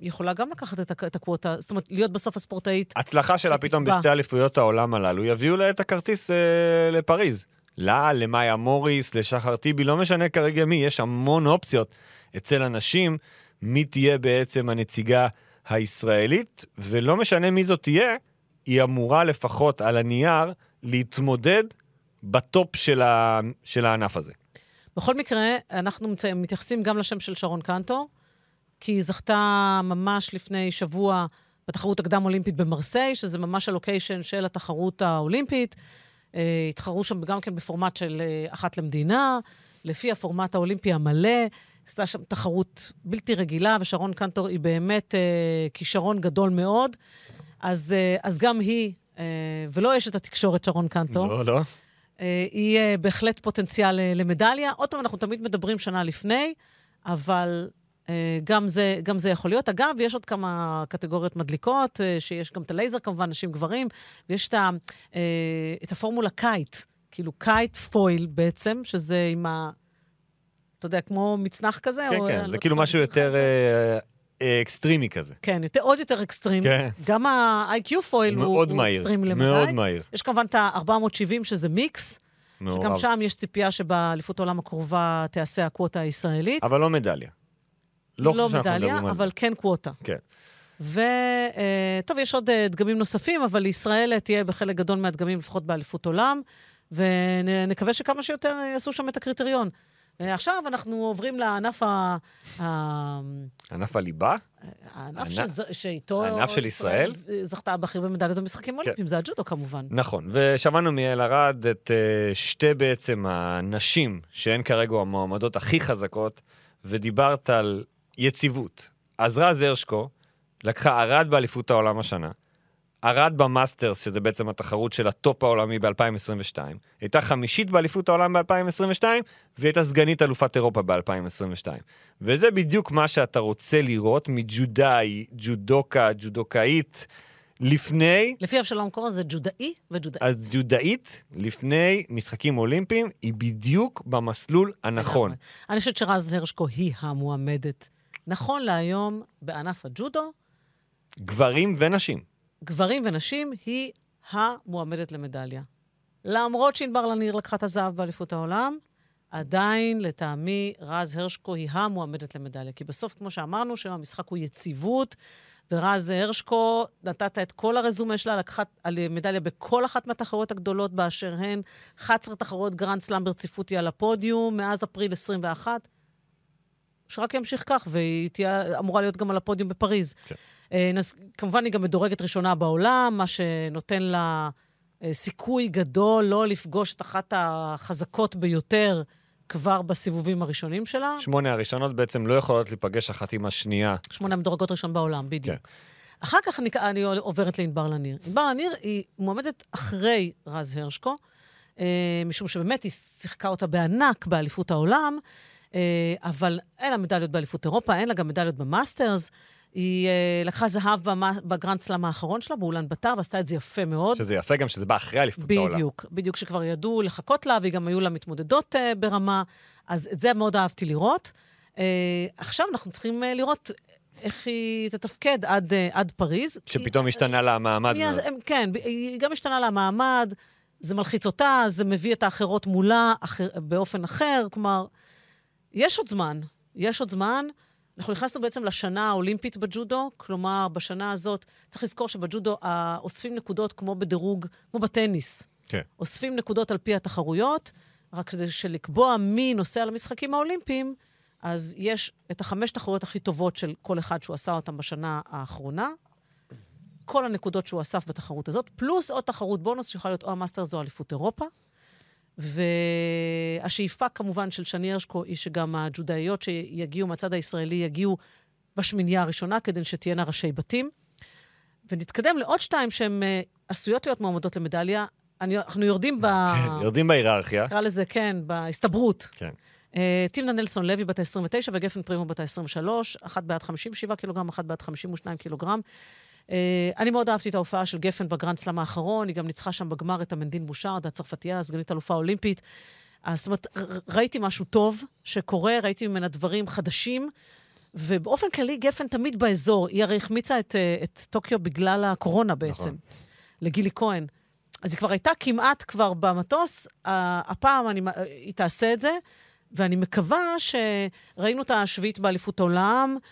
יכולה גם לקחת את, את הקווטה, זאת אומרת, להיות בסוף הספורטאית. הצלחה שלה פתאום. בשתי אליפויות העולם הללו, יביאו לה את הכרטיס אה, לפריז. לה, למאיה מוריס, לשחר טיבי, לא משנה כרגע מי, יש המון אופציות אצל אנשים, מי תהיה בעצם הנציגה הישראלית, ולא משנה מי זאת תהיה, היא אמורה לפחות על הנייר להתמודד בטופ של, ה... של הענף הזה. בכל מקרה, אנחנו מתייחסים גם לשם של שרון קנטו, כי היא זכתה ממש לפני שבוע בתחרות הקדם-אולימפית במרסיי, שזה ממש הלוקיישן של התחרות האולימפית. אה, התחרו שם גם כן בפורמט של אה, אחת למדינה, לפי הפורמט האולימפי המלא. עשתה שם תחרות בלתי רגילה, ושרון קנטור היא באמת אה, כישרון גדול מאוד. אז, אה, אז גם היא, אה, ולא אשת התקשורת שרון קנטור, לא, לא. אה, היא אה, בהחלט פוטנציאל אה, למדליה. עוד פעם, אנחנו תמיד מדברים שנה לפני, אבל גם זה, גם זה יכול להיות. אגב, יש עוד כמה קטגוריות מדליקות, אה, שיש גם את הלייזר כמובן, נשים גברים, ויש את, ה, אה, את הפורמולה kite, כאילו kite foil בעצם, שזה עם ה... אתה יודע, כמו מצנח כזה? כן, או, כן, אה, זה כאילו משהו יותר אה, אה, אקסטרימי כזה. כן, יותר, עוד יותר אקסטרים. כן. גם ה-iQFOiL הוא, הוא מהיר, אקסטרים למדי. מאוד מהיר. יש כמובן את ה-470, שזה מיקס. שגם מעורב. שם יש ציפייה שבאליפות העולם הקרובה תיעשה הקווטה הישראלית. אבל לא מדליה. לא, שאנחנו מדליה, על. אבל כן קווטה. כן. וטוב, יש עוד אה, דגמים נוספים, אבל ישראל אה, תהיה בחלק גדול מהדגמים, לפחות באליפות עולם, ונקווה שכמה שיותר אה, יעשו שם את הקריטריון. אה, עכשיו אנחנו עוברים לענף ה... ענף הליבה? הענף שאיתו... הענף של ישראל? זכתה בהכי הרבה מדליות במשחקים האולימפיים, זה הג'ודו כמובן. נכון, ושמענו מיעל ארד את שתי בעצם הנשים שהן כרגע המועמדות הכי חזקות, ודיברת על יציבות. אז רז הרשקו לקחה ארד באליפות העולם השנה, ארד ב Masters, שזה בעצם התחרות של ה top העולמי ב-2022, הייתה חמישית באליפות העולם ב-2022, והיא הייתה סגנית אלופת אירופה ב-2022. וזה בדיוק מה שאתה רוצה לראות מג'ודאי, ג'ודוקה, ג'ודוקאית, לפני לפי אבשלום קור זה ג'ודאי וג'ודאי. אז ג'ודאית, לפני משחקים אולימפיים, היא בדיוק במסלול הנכון. אני חושבת שרז הרשקו היא המועמדת. נכון להיום, בענף הג'ודו, גברים ונשים. גברים ונשים, היא המועמדת למדליה. למרות שענבר לניר לקחה את הזהב באליפות העולם, עדיין, לטעמי, רז הרשקו היא המועמדת למדליה. כי בסוף, כמו שאמרנו, שם המשחק הוא יציבות, ורז הרשקו, נתת את כל הרזומה שלה, לקחה על מדליה בכל אחת מהתחרויות הגדולות באשר הן. 11 תחרויות גרנד סלאם ברציפות היא על הפודיום, מאז אפריל 21. שרק ימשיך כך, והיא תהיה אמורה להיות גם על הפודיום בפריז. כן. אה, נס, כמובן, היא גם מדורגת ראשונה בעולם, מה שנותן לה אה, סיכוי גדול לא לפגוש את אחת החזקות ביותר כבר בסיבובים הראשונים שלה. שמונה הראשונות בעצם לא יכולות להיפגש אחת עם השנייה. שמונה מדורגות ראשון בעולם, בדיוק. כן. אחר כך אני, אני עוברת לענבר לניר. ענבר לניר היא מועמדת אחרי רז הרשקו, אה, משום שבאמת היא שיחקה אותה בענק באליפות העולם, אבל אין לה מדליות באליפות אירופה, אין לה גם מדליות ב Masters. היא אה, לקחה זהב בגרנד סלאם האחרון שלה, באולן בטור, ועשתה את זה יפה מאוד. שזה יפה גם שזה בא אחרי אליפות העולם. בדיוק, בדיוק, שכבר ידעו לחכות לה, וגם היו לה מתמודדות uh, ברמה, אז את זה מאוד אהבתי לראות. Uh, עכשיו אנחנו צריכים uh, לראות איך היא תתפקד עד, אה, עד פריז. שפתאום כי- השתנה לה המעמד. כן, היא גם השתנה לה המעמד, זה מלחיץ אותה, זה מביא את האחרות מולה אחר, באופן אחר, כלומר, יש עוד זמן, יש עוד זמן. אנחנו נכנסנו בעצם לשנה האולימפית בג'ודו, כלומר, בשנה הזאת, צריך לזכור שבג'ודו אוספים נקודות כמו בדירוג, כמו בטניס. כן. אוספים נקודות על פי התחרויות, רק כדי שלקבוע מי נוסע למשחקים האולימפיים, אז יש את החמש תחרויות הכי טובות של כל אחד שהוא עשה אותן בשנה האחרונה, כל הנקודות שהוא אסף בתחרות הזאת, פלוס עוד תחרות בונוס שיכולה להיות או המאסטרס או אליפות אירופה. והשאיפה כמובן של שני הרשקו היא שגם הג'ודאיות שיגיעו מהצד הישראלי יגיעו בשמינייה הראשונה, כדי שתהיינה ראשי בתים. ונתקדם לעוד שתיים שהן אה, עשויות להיות מועמדות למדליה. אני, אנחנו יורדים ב... יורדים בהיררכיה. נקרא לזה, כן, בהסתברות. כן. Uh, טימנה נלסון לוי בת ה-29 וגפן פרימו בת ה-23, אחת בעד 57 קילוגרם, אחת בעד 52 קילוגרם. Uh, אני מאוד אהבתי את ההופעה של גפן בגרנד סלאם האחרון, היא גם ניצחה שם בגמר את אמנדין בושאר, הצרפתייה, סגנית אלופה אולימפית. אז זאת אומרת, ראיתי משהו טוב שקורה, ראיתי ממנה דברים חדשים, ובאופן כללי גפן תמיד באזור. היא הרי החמיצה את, אה, את טוקיו בגלל הקורונה בעצם, נכון. לגילי כהן. אז היא כבר הייתה כמעט כבר במטוס, הפעם אני, היא תעשה את זה, ואני מקווה שראינו את השביעית באליפות העולם, אה,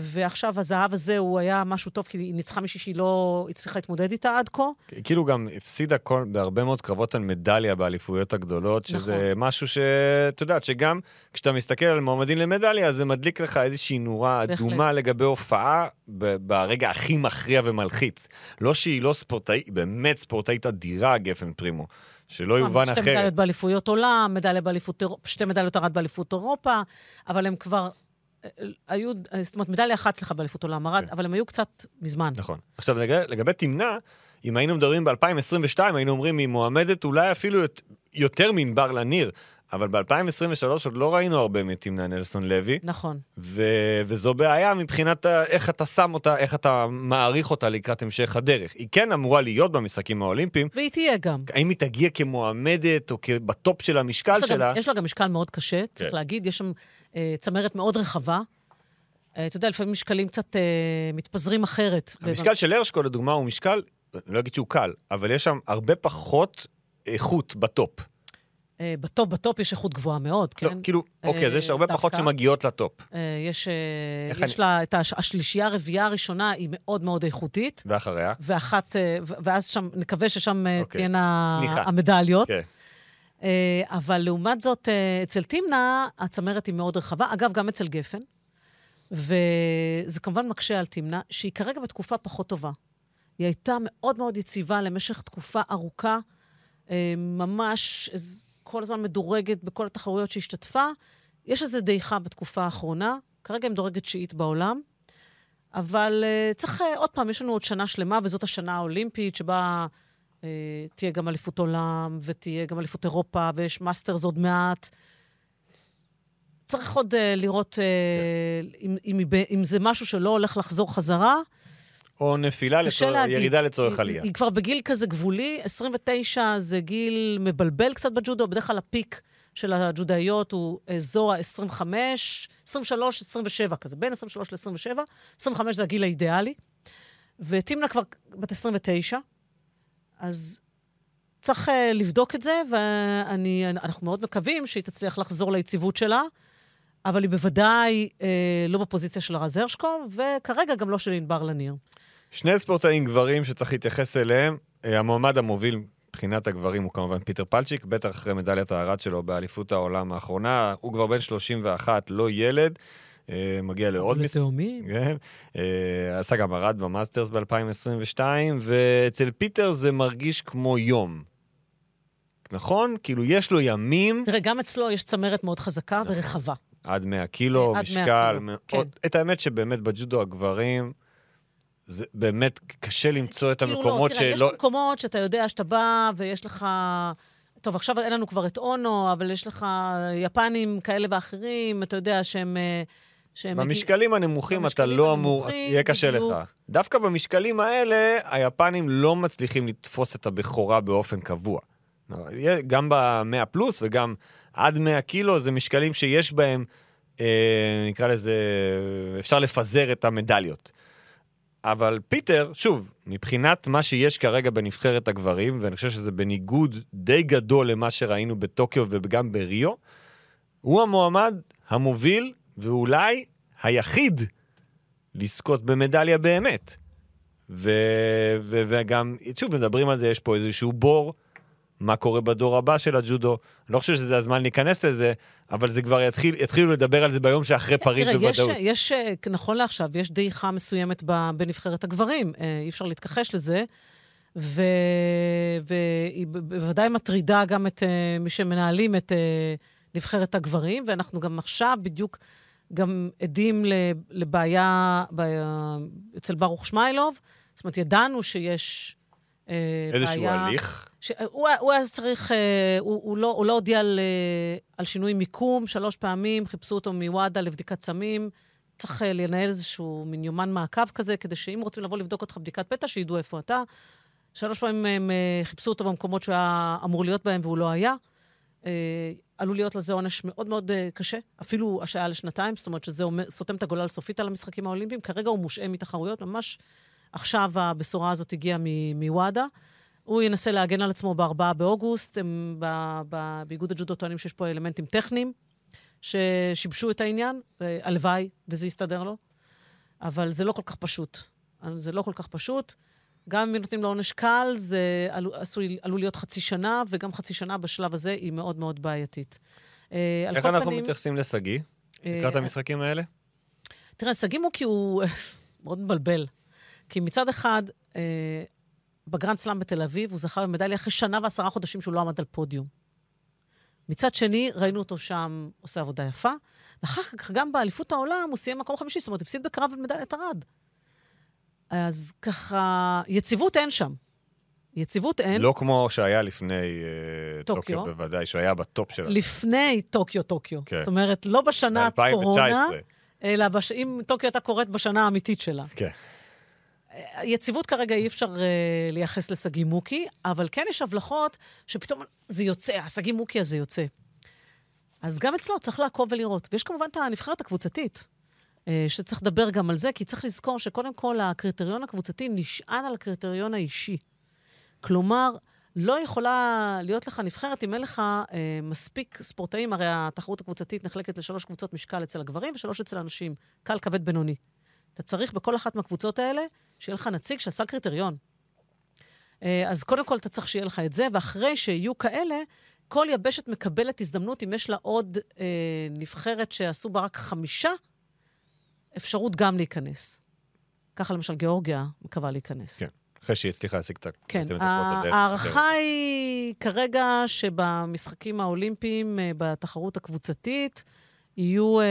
ועכשיו הזהב הזה הוא היה משהו טוב, כי היא ניצחה מישהי שהיא לא הצליחה להתמודד איתה עד כה. כאילו גם הפסידה כל, בהרבה מאוד קרבות על מדליה באליפויות הגדולות, שזה נכון. משהו שאת יודעת, שגם כשאתה מסתכל על מועמדים למדליה, זה מדליק לך איזושהי נורה בהחלט. אדומה לגבי הופעה ברגע הכי מכריע ומלחיץ. לא שהיא לא ספורטאית, היא באמת ספורטאית אדירה, גפן פרימו. שלא יובן שתי אחרת. מדליות באליפויות עולם, מדליה באליפות, שתי מדליות ארד באליפות אירופה, אבל הם כבר אה, היו, זאת אומרת, מדליה אחת, סליחה, באליפות עולם ארד, כן. אבל הם היו קצת מזמן. נכון. עכשיו, לגבי, לגבי תמנע, אם היינו מדברים ב-2022, היינו אומרים, היא מועמדת אולי אפילו יות- יותר מענבר לניר, אבל ב-2023 עוד לא ראינו הרבה מתמנע נלסון לוי, נכון. ו- וזו בעיה מבחינת איך אתה שם אותה, איך אתה מעריך אותה לקראת המשך הדרך. היא כן אמורה להיות במשחקים האולימפיים, והיא תהיה גם. האם היא תגיע כמועמדת או ב top של המשקל יש לה, שלה? גם, יש לה גם משקל מאוד קשה, צריך כן. להגיד, יש שם אה, צמרת מאוד רחבה. אה, אתה יודע, לפעמים משקלים קצת אה, מתפזרים אחרת. המשקל של הרשקו, לדוגמה, הוא משקל, אני לא אגיד שהוא קל, אבל יש שם הרבה פחות איכות ב top. אה, ב top, ב top יש איכות גבוהה מאוד, כן? לא, כאילו, אוקיי, אז יש הרבה פחות דווקא. שמגיעות ל top. אה, יש, אה, יש לה את הש- השלישייה הרביעייה הראשונה, היא מאוד מאוד איכותית, ואחריה? ואחת, אה, ואז שם, נקווה ששם אה, אוקיי. תהיינה. המדליות. כן. אה, אבל לעומת זאת, אה, אצל תמנה, הצמרת היא מאוד רחבה. אגב, גם אצל גפן. וזה כמובן מקשה על תמנה, שהיא כרגע בתקופה פחות טובה. היא הייתה מאוד מאוד יציבה למשך תקופה ארוכה, אה, ממש כל הזמן מדורגת בכל התחרויות שהשתתפה. יש איזו דעיכה בתקופה האחרונה, כרגע היא מדורגת תשיעית בעולם, אבל אה, צריך, אה, עוד פעם, יש לנו עוד שנה שלמה, וזאת השנה האולימפית, שבה אה, תהיה גם אליפות עולם, ותהיה גם אליפות אירופה, ויש מאסטרס עוד מעט. צריך עוד אה, לראות אה, אם, אם, ב- אם זה משהו שלא הולך לחזור חזרה. או נפילה, להגיד. ירידה לצורך היא, עלייה. היא כבר בגיל כזה גבולי, 29 זה גיל מבלבל קצת בג'ודו, בדרך כלל ה peak של הג'ודאיות הוא אזור ה-25, 23, 27 כזה, בין 23 ל-27, 25 זה הגיל האידיאלי. וטימנה כבר בת 29, אז צריך uh, לבדוק את זה, ואנחנו מאוד מקווים שהיא תצליח לחזור ליציבות שלה, אבל היא בוודאי uh, לא בפוזיציה של רז הרשקו, וכרגע גם לא של ענבר לניר. שני ספורטאים גברים שצריך להתייחס אליהם, אה, המועמד המוביל מבחינת הגברים הוא כמובן פיטר פלצ'יק, בטח אחרי מדליית הארד שלו באליפות העולם האחרונה, הוא כבר בן 31, לא ילד, אה, מגיע לעוד מס... לתאומים. כן, אה, עשה גם ארד במאסטרס ב-2022, ואצל פיטר זה מרגיש כמו יום. נכון? כאילו, יש לו ימים תראה, גם אצלו יש צמרת מאוד חזקה ורחבה. עד 100 קילו, עד 100 משקל, קילו, מאוד... כן. את האמת שבאמת בג'ודו הגברים, זה באמת קשה למצוא את כאילו המקומות לא, תראה, שלא... יש מקומות שאתה יודע שאתה בא ויש לך... טוב, עכשיו אין לנו כבר את אונו, אבל יש לך יפנים כאלה ואחרים, אתה יודע שהם... אה, שהם במשקלים הנמוכים אתה במשקלים לא אמור, הנמוכים, יהיה קשה בדיוק. לך. דווקא במשקלים האלה, היפנים לא מצליחים לתפוס את הבכורה באופן קבוע. לא, גם ב-100 פלוס וגם עד 100 קילו, זה משקלים שיש בהם אה, נקרא לזה, אפשר לפזר את המדליות. אבל פיטר, שוב, מבחינת מה שיש כרגע בנבחרת הגברים, ואני חושב שזה בניגוד די גדול למה שראינו בטוקיו וגם בריו, הוא המועמד המוביל ואולי היחיד לזכות במדליה באמת. ו- ו- וגם, שוב, מדברים על זה, יש פה איזשהו בור, מה קורה בדור הבא של הג'ודו. לא חושב שזה הזמן להיכנס לזה, אבל זה כבר יתחיל, יתחילו לדבר על זה ביום שאחרי פריז תראה, בוודאות. יש, יש, נכון לעכשיו, יש דעיכה מסוימת בנבחרת הגברים, אה, אי אפשר להתכחש לזה, והיא בוודאי מטרידה גם את אה, מי שמנהלים את אה, נבחרת הגברים, ואנחנו גם עכשיו בדיוק גם עדים לבעיה בעיה אצל ברוך שמיילוב. זאת אומרת, ידענו שיש איזשהו בעיה... הליך. ש... הוא, הוא היה צריך, אה, הוא, הוא, לא, הוא לא הודיע על, אה, על שינוי מיקום, שלוש פעמים חיפשו אותו מוואדה לבדיקת סמים. צריך אה, לנהל איזשהו מין יומן מעקב כזה, כדי שאם רוצים לבוא לבדוק אותך בדיקת פתע, שידעו איפה אתה. שלוש פעמים הם אה, חיפשו אותו במקומות שהוא היה אמור להיות בהם והוא לא היה. אה, עלול להיות לזה עונש מאוד מאוד אה, קשה, אפילו השעיה לשנתיים, זאת אומרת שזה סותם את הגולל סופית על המשחקים האולימפיים. כרגע הוא מושעה מתחרויות, ממש עכשיו הבשורה הזאת הגיעה מוואדה. הוא ינסה להגן על עצמו ב-4 באוגוסט. הם ב- ב- באיגוד הג'ודו טוענים שיש פה אלמנטים טכניים ששיבשו את העניין, והלוואי וזה יסתדר לו. אבל זה לא כל כך פשוט. זה לא כל כך פשוט. גם אם נותנים לו עונש קל, זה עלול, עשוי, עלול להיות חצי שנה, וגם חצי שנה בשלב הזה היא מאוד מאוד בעייתית. אה, איך אנחנו פנים, מתייחסים לשגיא? אה, לקראת המשחקים האלה? תראה, שגיא מוקי הוא [laughs] מאוד מבלבל. כי מצד אחד, אה, בגרנד סלאם בתל אביב, הוא זכה במדליה אחרי שנה ועשרה חודשים שהוא לא עמד על פודיום. מצד שני, ראינו אותו שם עושה עבודה יפה, ואחר כך גם באליפות העולם הוא סיים מקום חמישי, זאת אומרת, הפסיד בקרב על מדליית ארד. אז ככה, יציבות אין שם. יציבות אין. לא כמו שהיה לפני אה, טוקיו. טוקיו, בוודאי, שהוא היה ב top של... לפני טוקיו, טוקיו. כן. זאת אומרת, לא בשנה הקורונה, ב-2019. אלא בש... אם טוקיו הייתה קורית בשנה האמיתית שלה. כן. יציבות כרגע אי אפשר אה, לייחס לשגיא מוקי, אבל כן יש הבלחות שפתאום זה יוצא, השגיא מוקי הזה יוצא. אז גם אצלו צריך לעקוב ולראות. ויש כמובן את הנבחרת הקבוצתית, אה, שצריך לדבר גם על זה, כי צריך לזכור שקודם כל הקריטריון הקבוצתי נשען על הקריטריון האישי. כלומר, לא יכולה להיות לך נבחרת אם אין לך אה, מספיק ספורטאים, הרי התחרות הקבוצתית נחלקת לשלוש קבוצות משקל אצל הגברים ושלוש אצל הנשים, קל, כבד, בינוני. אתה צריך בכל אחת מהקבוצות האלה שיהיה לך נציג שעשה קריטריון. אה, אז קודם כל אתה צריך שיהיה לך את זה, ואחרי שיהיו כאלה, כל יבשת מקבלת הזדמנות, אם יש לה עוד אה, נבחרת שעשו בה רק חמישה, אפשרות גם להיכנס. ככה למשל גיאורגיה מקווה להיכנס. כן. אחרי שהיא הצליחה להשיג את ה- כן, ההערכה. היא כרגע שבמשחקים האולימפיים, אה, בתחרות הקבוצתית, יהיו אה,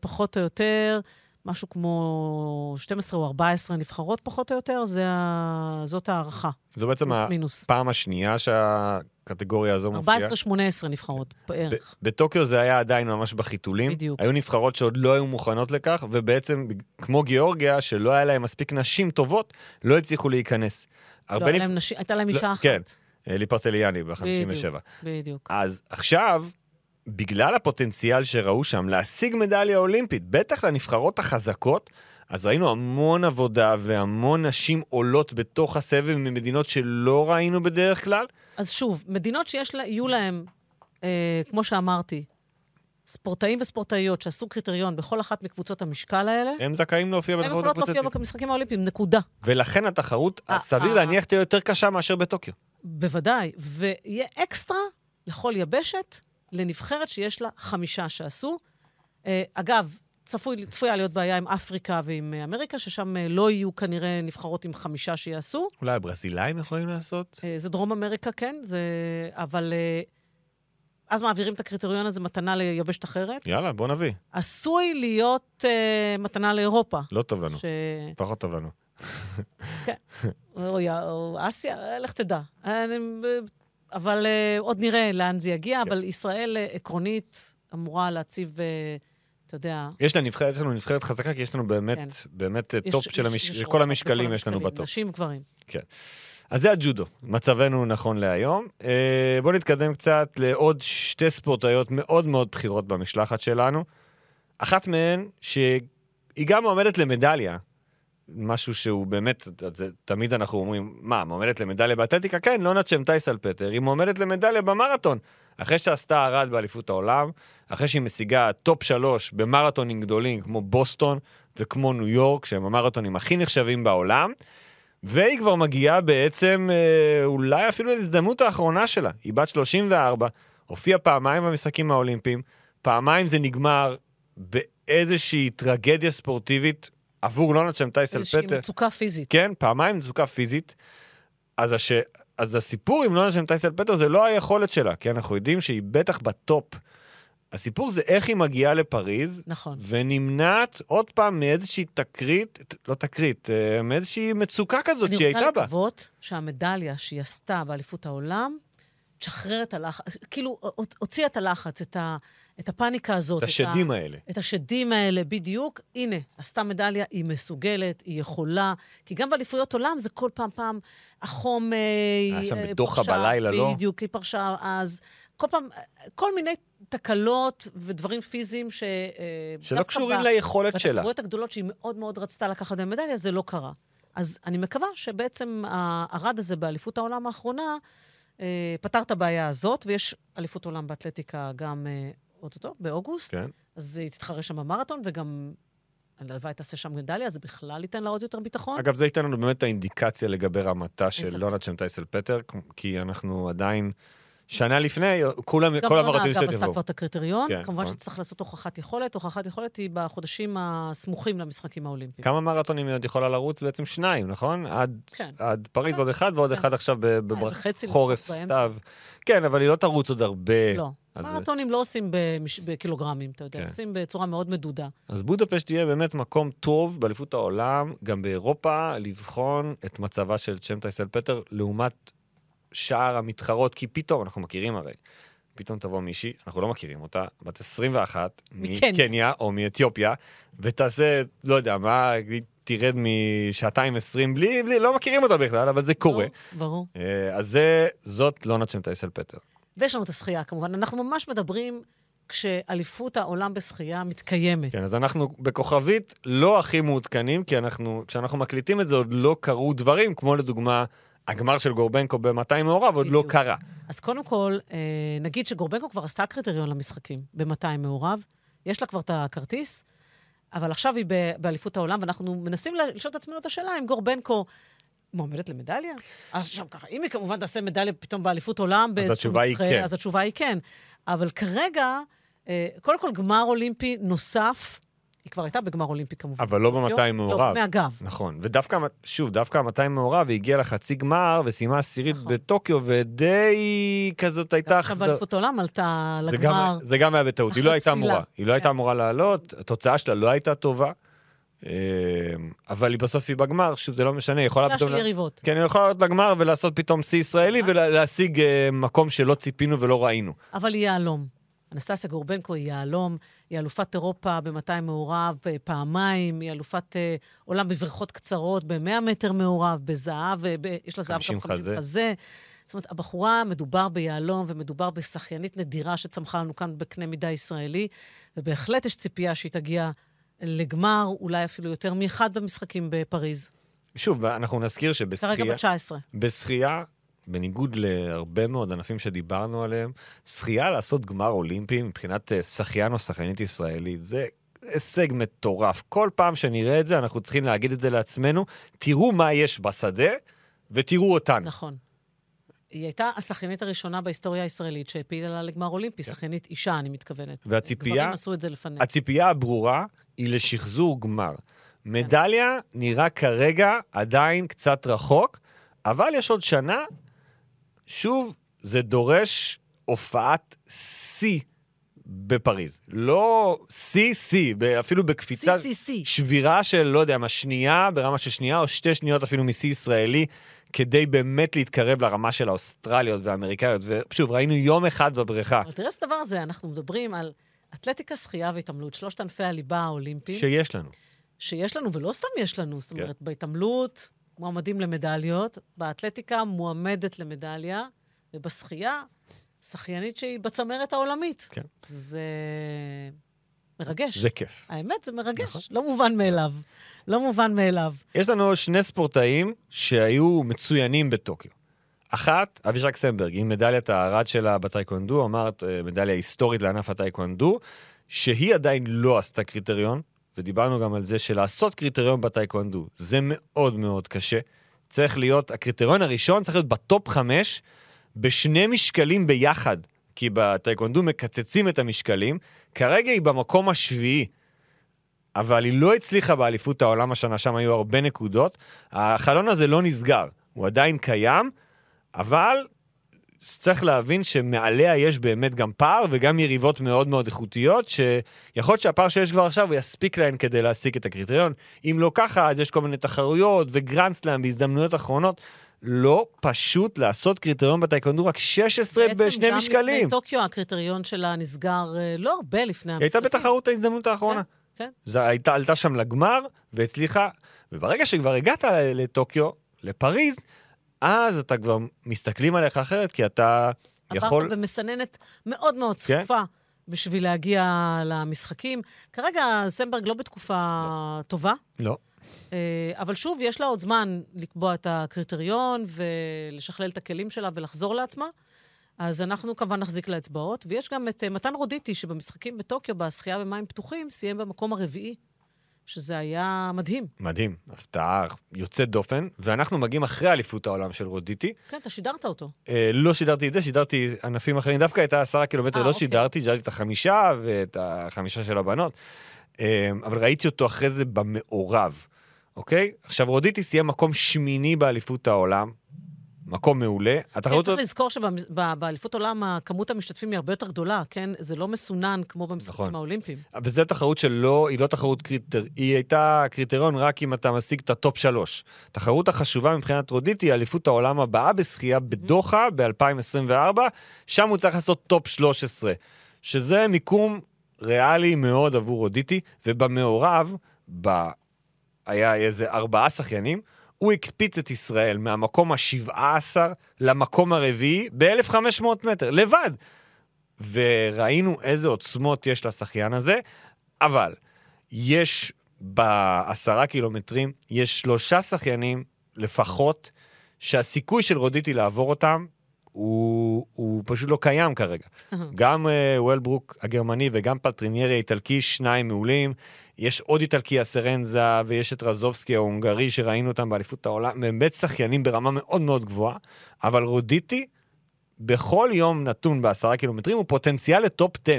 פחות או יותר משהו כמו 12 או 14 נבחרות פחות או יותר, זה ה... זאת ההערכה, זו בעצם. הפעם השנייה שהקטגוריה הזו מופיעה. 14-18 נבחרות בערך. ב- בטוקיו זה היה עדיין ממש בחיתולים. בדיוק. היו נבחרות שעוד לא היו מוכנות לכך, ובעצם, כמו גיאורגיה, שלא היה להם מספיק נשים טובות, לא הצליחו להיכנס. לא, נבח- להם נשים- הייתה להם לא, אישה אחת. כן. ליפרטליאני ב-57. בדיוק, בדיוק. אז עכשיו, בגלל הפוטנציאל שראו שם להשיג מדליה אולימפית, בטח לנבחרות החזקות, אז ראינו המון עבודה והמון נשים עולות בתוך הסבב ממדינות שלא ראינו בדרך כלל. אז שוב, מדינות שיש לה, להם, אה, כמו שאמרתי, ספורטאים וספורטאיות שעשו קריטריון בכל אחת מקבוצות המשקל האלה, הם זכאים להופיע הם בתחרות יכולות להופיע הקבוצתית. במשחקים האולימפיים, נקודה. ולכן התחרות, אה, סביר אה. להניח, תהיה יותר קשה מאשר בטוקיו. בוודאי. ויהיה אקסטרה לכל יבשת לנבחרת שיש לה חמישה שעשו. אה, אגב, צפוי, צפויה להיות בעיה עם אפריקה ועם אה, אמריקה, ששם אה, לא יהיו כנראה נבחרות עם חמישה שיעשו. אולי הברזילאים יכולים לעשות? זה דרום אמריקה, כן, זה... אבל אז מעבירים את הקריטריון הזה מתנה ליבשת אחרת. יאללה, בוא נביא. עשוי להיות אה, מתנה לאירופה. לא טוב לנו. ש... פחות טוב לנו. כן. [laughs] או, או אסיה, לך תדע. אבל אה, עוד נראה לאן זה יגיע, אבל ישראל אה, עקרונית אמורה להציב, אה, אתה יודע... יש לנו נבחרת, יש לנו נבחרת חזקה, כי יש לנו באמת, כן. באמת יש- top של יש- המש... יש של כל המשקלים יש לנו ב top. נשים וגברים. אז זה הג'ודו, מצבנו נכון להיום. אה, בואו נתקדם קצת לעוד שתי ספורטאיות מאוד מאוד בכירות במשלחת שלנו. אחת מהן, שהיא גם מועמדת למדליה, משהו שהוא באמת, זה, תמיד אנחנו אומרים, מה, מועמדת למדליה באתלטיקה? כן, לונה צ'מטאי סלפטר, היא מועמדת למדליה במרתון. אחרי שעשתה ארד באליפות העולם, אחרי שהיא משיגה top שלוש במרתונים גדולים כמו בוסטון וכמו ניו יורק, שהם המרתונים הכי נחשבים בעולם, והיא כבר מגיעה בעצם אה, אולי אפילו להזדמנות האחרונה שלה. היא בת 34, הופיעה פעמיים במשחקים האולימפיים, פעמיים זה נגמר באיזושהי טרגדיה ספורטיבית עבור לונה צ'מטאי סלפטר. איזושהי מצוקה פיזית. כן, פעמיים מצוקה פיזית. אז, הש... אז הסיפור עם לונה צ'מטאי סלפטר זה לא היכולת שלה, כי אנחנו יודעים שהיא בטח ב top. הסיפור זה איך היא מגיעה לפריז, נכון. ונמנעת עוד פעם מאיזושהי תקרית, לא תקרית, אה, מאיזושהי מצוקה כזאת שהיא הייתה בה. אני רוצה לקוות שהמדליה שהיא עשתה באליפות העולם, תשחרר את הלחץ, כאילו, הוציאה את הלחץ, את, ה, את הפאניקה הזאת. את השדים את ה, האלה. את השדים האלה, בדיוק. הנה, עשתה מדליה, היא מסוגלת, היא יכולה. כי גם באליפויות עולם זה כל פעם פעם, החום... אה, היה שם בדוחה בלילה, לא? בדיוק, היא פרשה אז. כל פעם, כל מיני תקלות ודברים פיזיים ש... אה, שלא קשורים ב... ליכולת שלה. בתחרויות הגדולות שהיא מאוד מאוד רצתה לקחת במדליה, זה לא קרה. אז אני מקווה שבעצם הרד הזה באליפות העולם האחרונה, אה, פתר את הבעיה הזאת, ויש אליפות עולם באתלטיקה גם אה, אוטוטו, באוגוסט. כן. אז היא תתחרה שם במרתון, וגם הלוואי תעשה שם מדליה, זה בכלל ייתן לה עוד יותר ביטחון. אגב, זה ייתן לנו באמת את האינדיקציה לגבי רמתה של לונד שם טייסל פטר, כי אנחנו עדיין... שנה לפני, כולם, כל המרתונים שלה תבואו. גם עשתה כבר את הקריטריון. כן, כמובן נכון. שצריך לעשות הוכחת יכולת. הוכחת יכולת היא בחודשים הסמוכים למשחקים האולימפיים. כמה מרתונים היא עוד יכולה לרוץ? בעצם שניים, נכון? עד, כן. עד פריז כן. עוד אחד ועוד כן. אחד עכשיו בחורף סתיו. כן, אבל היא לא תרוץ עוד הרבה. לא. אז... מרתונים לא עושים במש... בקילוגרמים, אתה יודע, כן. עושים בצורה מאוד מדודה. אז בודפשט תהיה באמת מקום טוב באליפות העולם, גם באירופה, לבחון את מצבה של צ'ם טייסל פטר לעומת שאר המתחרות, כי פתאום, אנחנו מכירים הרי, פתאום תבוא מישהי, אנחנו לא מכירים אותה, בת 21, מקניה או מאתיופיה, ותעשה, לא יודע מה, תרד משעתיים עשרים בלי, בלי, לא מכירים אותה בכלל, אבל זה קורה. ברור. אה, אז זה, זאת לא נצ'ם טייסל פטר. ויש לנו את השחייה, כמובן. אנחנו ממש מדברים כשאליפות העולם בשחייה מתקיימת. כן, אז אנחנו בכוכבית לא הכי מעודכנים, כי אנחנו, כשאנחנו מקליטים את זה עוד לא קרו דברים, כמו לדוגמה הגמר של גורבנקו ב-200 מעורב עוד לא קרה. אז קודם כל, אה, נגיד שגורבנקו כבר עשתה קריטריון למשחקים ב-200 מעורב, יש לה כבר את הכרטיס, אבל עכשיו היא באליפות העולם, ואנחנו מנסים לשאול את עצמנו את השאלה אם גורבנקו מועמדת למדליה? אז שם ככה, אם היא כמובן תעשה מדליה פתאום באליפות עולם, אז התשובה היא כן. אז התשובה היא כן. אבל כרגע, אה, קודם כל גמר אולימפי נוסף, היא כבר הייתה בגמר אולימפי כמובן. אבל לא ב-200 מעורב. לא, מהגב. נכון. ודווקא, שוב, דווקא ה-200 מעורב, היא הגיעה לחצי גמר וסיימה עשירית נכון. בטוקיו, ודי כזאת הייתה... דווקא באליפות העולם עלתה לגמר. זה גם היה בטעות, היא לא הייתה אמורה. היא לא הייתה כן. אמורה לעלות, התוצאה שלה לא הייתה טובה. אמ, אבל היא בסוף היא בגמר, שוב, זה לא משנה, היא יכולה פתאום... של יריבות. כן, היא יכולה לעלות לגמר ולעשות פתאום שיא ישראלי אה. ולהשיג אה, מקום שלא ציפינו ולא ראינו. אבל היא יהלום. אנסטסיה גורבנקו היא יהלום, היא אלופת אירופה ב-200 מעורב אה, פעמיים, היא אלופת אה, עולם בבריכות קצרות, ב-100 מטר מעורב, בזהב, ב- יש לה זהב גם 50 חזה. זאת אומרת, הבחורה, מדובר ביהלום ומדובר בשחיינית נדירה שצמחה לנו כאן בקנה מידה ישראלי, ובהחלט יש ציפייה שהיא תגיע לגמר, אולי אפילו יותר מאחד במשחקים בפריז. שוב, אנחנו נזכיר שבשחייה... כרגע בת 19. בשחייה בניגוד להרבה מאוד ענפים שדיברנו עליהם, שחייה לעשות גמר אולימפי מבחינת אה, שחיין או שחיינית ישראלית, זה הישג מטורף. כל פעם שנראה את זה, אנחנו צריכים להגיד את זה לעצמנו, תראו מה יש בשדה ותראו אותנו. נכון. היא הייתה השחיינית הראשונה בהיסטוריה הישראלית שהפילה לה לגמר אולימפי, כן. שחיינית אישה, אני מתכוונת. והציפייה... גברים עשו את זה לפניה. הציפייה הברורה היא לשחזור גמר. כן. מדליה נראה כרגע עדיין קצת רחוק, אבל יש עוד שנה שוב, זה דורש הופעת שיא בפריז. לא שיא, שיא, אפילו בקפיצה... שיא, שיא, שיא. שבירה של, לא יודע מה, שנייה, ברמה של שנייה, או שתי שניות אפילו משיא ישראלי, כדי באמת להתקרב לרמה של האוסטרליות והאמריקאיות. ושוב, ראינו יום אחד בבריכה. אבל תראה את הדבר הזה, אנחנו מדברים על אתלטיקה, שחייה והתעמלות, שלושת ענפי הליבה האולימפיים. שיש לנו. שיש לנו, ולא סתם יש לנו, זאת אומרת, כן. בהתעמלות, מועמדים למדליות, באתלטיקה מועמדת למדליה, ובשחייה, שחיינית שהיא בצמרת העולמית. כן. זה מרגש. זה כיף. האמת, זה מרגש. נכון. לא מובן מאליו. לא מובן מאליו. יש לנו שני ספורטאים שהיו מצוינים בטוקיו. אחת, אבישק סמברג, עם מדליית הארד שלה בטייקוונדו, אמרת אה, מדליה היסטורית לענף הטייקוונדו, שהיא עדיין לא עשתה קריטריון, ודיברנו גם על זה שלעשות קריטריון בטייקוונדו זה מאוד מאוד קשה. צריך להיות, הקריטריון הראשון צריך להיות ב top חמש, בשני משקלים ביחד, כי בטייקוונדו מקצצים את המשקלים. כרגע היא במקום השביעי. אבל היא לא הצליחה באליפות העולם השנה, שם היו הרבה נקודות. החלון הזה לא נסגר, הוא עדיין קיים, אבל צריך להבין שמעליה יש באמת גם פער וגם יריבות מאוד מאוד איכותיות, שיכול להיות שהפער שיש כבר עכשיו הוא יספיק להן כדי להשיג את הקריטריון. אם לא ככה, אז יש כל מיני תחרויות וגרנדסלאם בהזדמנויות אחרונות. לא פשוט לעשות קריטריון בטייקונדו, רק 16 בשני בעצם גם משקלים. לפני טוקיו הקריטריון שלה נסגר אה, לא הרבה לפני היא הייתה המשחקים. בתחרות ההזדמנות האחרונה. כן. זה הייתה, עלתה שם לגמר והצליחה, וברגע שכבר הגעת לטוקיו, לפריז, אז אתה כבר מסתכלים עליך אחרת, כי אתה יכול... עברת במסננת מאוד מאוד כן. צפופה בשביל להגיע למשחקים. כרגע סמברג לא בתקופה טובה, לא. אה, אבל שוב, יש לה עוד זמן לקבוע את הקריטריון ולשכלל את הכלים שלה ולחזור לעצמה. אז אנחנו כמובן נחזיק לה אצבעות. ויש גם את אה, מתן רודיטי, שבמשחקים בטוקיו, בשחייה במים פתוחים, סיים במקום הרביעי, שזה היה מדהים. מדהים, הפתעה יוצאת דופן, ואנחנו מגיעים אחרי אליפות העולם של רודיטי. כן, אתה שידרת אותו. אה, לא שידרתי את זה, שידרתי ענפים אחרים, דווקא את העשרה קילומטר אה, לא אוקיי. שידרתי, שידרתי את החמישה ואת החמישה של הבנות, אה, אבל ראיתי אותו אחרי זה במעורב, אוקיי? עכשיו, רודיטי סיים מקום שמיני באליפות העולם, מקום מעולה. כן, התחרות צריך הזאת... לזכור שבאליפות עולם, כמות המשתתפים היא הרבה יותר גדולה, כן? זה לא מסונן כמו במשחקים נכון. האולימפיים. וזו תחרות שלא, היא לא תחרות קריטר, היא הייתה קריטריון רק אם אתה משיג את ה top שלוש. תחרות החשובה מבחינת רודיטי היא אליפות העולם הבאה בשחייה בדוחה ב-2024, שם הוא צריך לעשות top 13, שזה מיקום ריאלי מאוד עבור רודיטי, ובמעורב, ב... היה איזה ארבעה שחיינים, הוא הקפיץ את ישראל מהמקום ה-17 למקום הרביעי ב-1500 מטר, לבד. וראינו איזה עוצמות יש לשחיין הזה, אבל יש בעשרה קילומטרים, יש שלושה שחיינים לפחות, שהסיכוי של רודיטי לעבור אותם הוא, הוא פשוט לא קיים כרגע. גם uh, וולברוק הגרמני וגם פלטריניירי האיטלקי, שניים מעולים. יש עוד איטלקי, הסרנזה, ויש את רזובסקי ההונגרי, שראינו אותם באליפות העולם. באמת שחיינים ברמה מאוד מאוד גבוהה, אבל רודיטי, בכל יום נתון בעשרה קילומטרים, הוא פוטנציאל לטופ 10,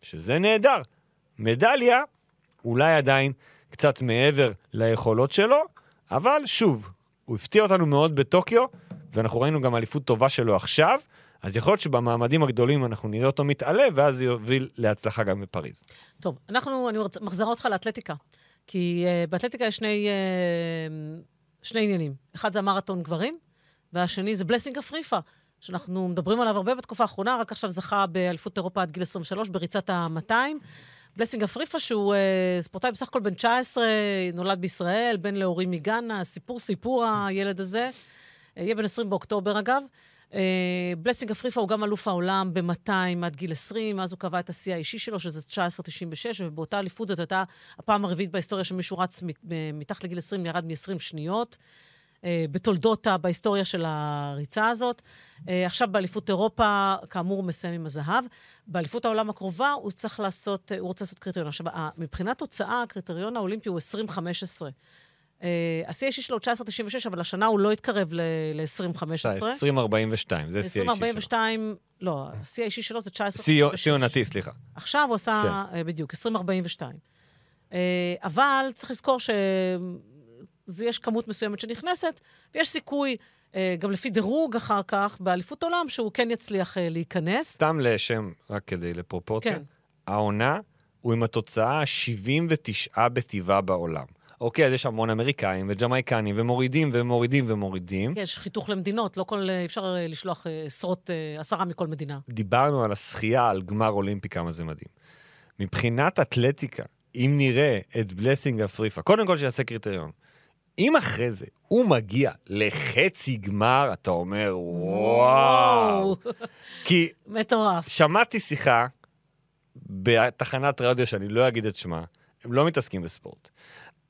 שזה נהדר. מדליה, אולי עדיין קצת מעבר ליכולות שלו, אבל שוב, הוא הפתיע אותנו מאוד בטוקיו, ואנחנו ראינו גם אליפות טובה שלו עכשיו, אז יכול להיות שבמעמדים הגדולים אנחנו נראה אותו מתעלה, ואז זה יוביל להצלחה גם בפריז. טוב, אנחנו, אני מחזירה אותך לאתלטיקה. כי uh, באתלטיקה יש שני, uh, שני עניינים. אחד זה המרתון גברים, והשני זה בלסינג אפריפה, שאנחנו מדברים עליו הרבה בתקופה האחרונה, רק עכשיו זכה באליפות אירופה עד גיל 23 בריצת ה-200. בלסינג אפריפה, שהוא uh, ספורטאי בסך הכל בן 19, נולד בישראל, בן להורים מגאנה, סיפור סיפור הילד הזה. יהיה בן 20 באוקטובר, אגב. בלסינג אפריפה הוא גם אלוף העולם ב-200 עד גיל 20, אז הוא קבע את השיא האישי שלו, שזה 19.96, ובאותה אליפות זאת הייתה הפעם הרביעית בהיסטוריה שמישהו רץ מתחת לגיל 20, ירד מ-20 שניות. אה, בתולדות, בהיסטוריה של הריצה הזאת. אה, עכשיו באליפות אירופה, כאמור, הוא מסיים עם הזהב. באליפות העולם הקרובה הוא צריך לעשות, אה, הוא רוצה לעשות קריטריון. עכשיו, מבחינת תוצאה, הקריטריון האולימפי הוא 2015. אה, השיא האישי שלו הוא 1996, אבל השנה הוא לא התקרב ל-2015. 2042, זה שיא האישי שלו. 2042, לא, השיא האישי שלו זה 19... שיא עונתי, סליחה. עכשיו הוא עשה, כן. אה, בדיוק, 2042. אה, אבל צריך לזכור שיש כמות מסוימת שנכנסת, ויש סיכוי, אה, גם לפי דירוג אחר כך, באליפות עולם, שהוא כן יצליח אה, להיכנס. סתם לשם, רק כדי לפרופורציה, כן. העונה הוא עם התוצאה ה-79 בטבעה בעולם. אוקיי, אז יש המון אמריקאים וג'מייקנים ומורידים ומורידים ומורידים. כן, יש חיתוך למדינות, לא כל, אה, אפשר אה, לשלוח אה, עשרות, אה, עשרה מכל מדינה. דיברנו על השחייה, על גמר אולימפי, כמה זה מדהים. מבחינת אתלטיקה, אם נראה את בלסינג אפריפה, קודם כל שיעשה קריטריון. אם אחרי זה הוא מגיע לחצי גמר, אתה אומר, וואו. [laughs] כי מטורף. שמעתי שיחה בתחנת רדיו שאני לא אגיד את שמה, הם לא מתעסקים בספורט.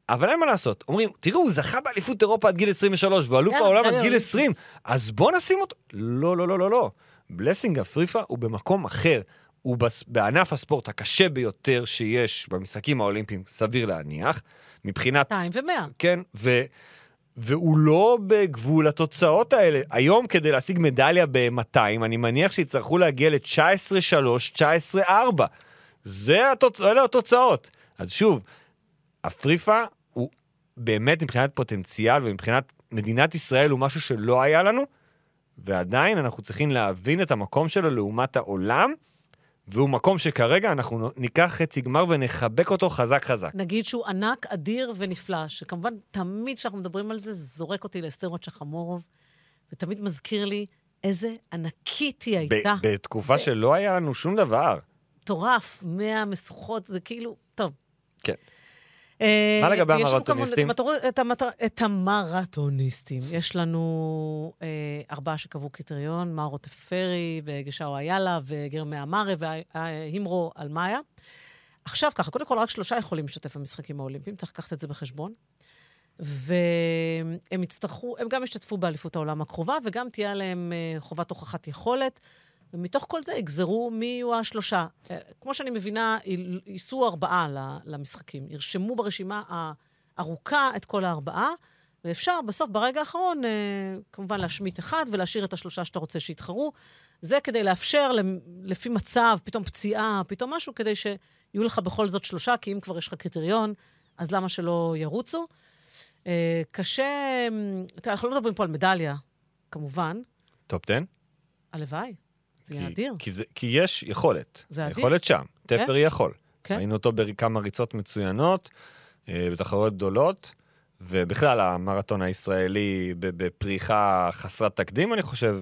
אבל אין מה לעשות, אומרים, תראו, הוא זכה באליפות אירופה עד גיל 23, והוא אלוף העולם עד גיל יאללה. 20, אז בוא נשים אותו. לא, לא, לא, לא, לא. בלסינג אפריפה הוא במקום אחר. הוא. בענף הספורט הקשה ביותר שיש במשחקים האולימפיים, סביר להניח, מבחינת 200 ו-100. כן, ו... והוא לא בגבול התוצאות האלה. היום כדי להשיג מדליה ב-200, אני מניח שיצטרכו להגיע ל-19-3, 19-4. זה התוצ... אלה התוצאות. אז שוב, אפריפה הוא באמת מבחינת פוטנציאל ומבחינת מדינת ישראל הוא משהו שלא היה לנו, ועדיין אנחנו צריכים להבין את המקום שלו לעומת העולם, והוא מקום שכרגע אנחנו ניקח חצי גמר ונחבק אותו חזק חזק. נגיד שהוא ענק, אדיר ונפלא, שכמובן, תמיד כשאנחנו מדברים על זה, זה זורק אותי לאסתר רוטשחמורוב, ותמיד מזכיר לי איזה ענקית היא הייתה. בתקופה שלא היה לנו שום דבר. מטורף, מאה משוכות, זה כאילו, טוב. כן. אה, מה לגבי המרתוניסטים? את המטר- המרתוניסטים. יש לנו אה, ארבעה שקבעו קריטריון, מאורו טפרי וגשאו איילה וגרמי אמרה והימרו אלמאיה. עכשיו ככה, קודם כל רק שלושה יכולים להשתתף במשחקים האולימפיים, צריך לקחת את זה בחשבון. והם יצטרכו, הם גם ישתתפו באליפות העולם הקרובה, וגם תהיה עליהם אה, חובת הוכחת יכולת. ומתוך כל זה יגזרו מי יהיו השלושה. אה, כמו שאני מבינה, ייסעו ארבעה למשחקים. ירשמו ברשימה הארוכה את כל הארבעה, ואפשר בסוף, ברגע האחרון, אה, כמובן להשמיט אחד ולהשאיר את השלושה שאתה רוצה שיתחרו. זה כדי לאפשר, לפי מצב, פתאום פציעה, פתאום משהו, כדי שיהיו לך בכל זאת שלושה, כי אם כבר יש לך קריטריון, אז למה שלא ירוצו? אה, קשה, תראה, אנחנו לא מדברים פה על מדליה, כמובן, top 10? הלוואי. זה כי- אדיר. כי, זה, כי יש יכולת. זה אדיר. יכולת שם. טפר יכול. כן. ראינו אותו בכמה ריצות מצוינות, אה, בתחרויות גדולות, ובכלל, המרתון הישראלי בפריחה חסרת תקדים, אני חושב,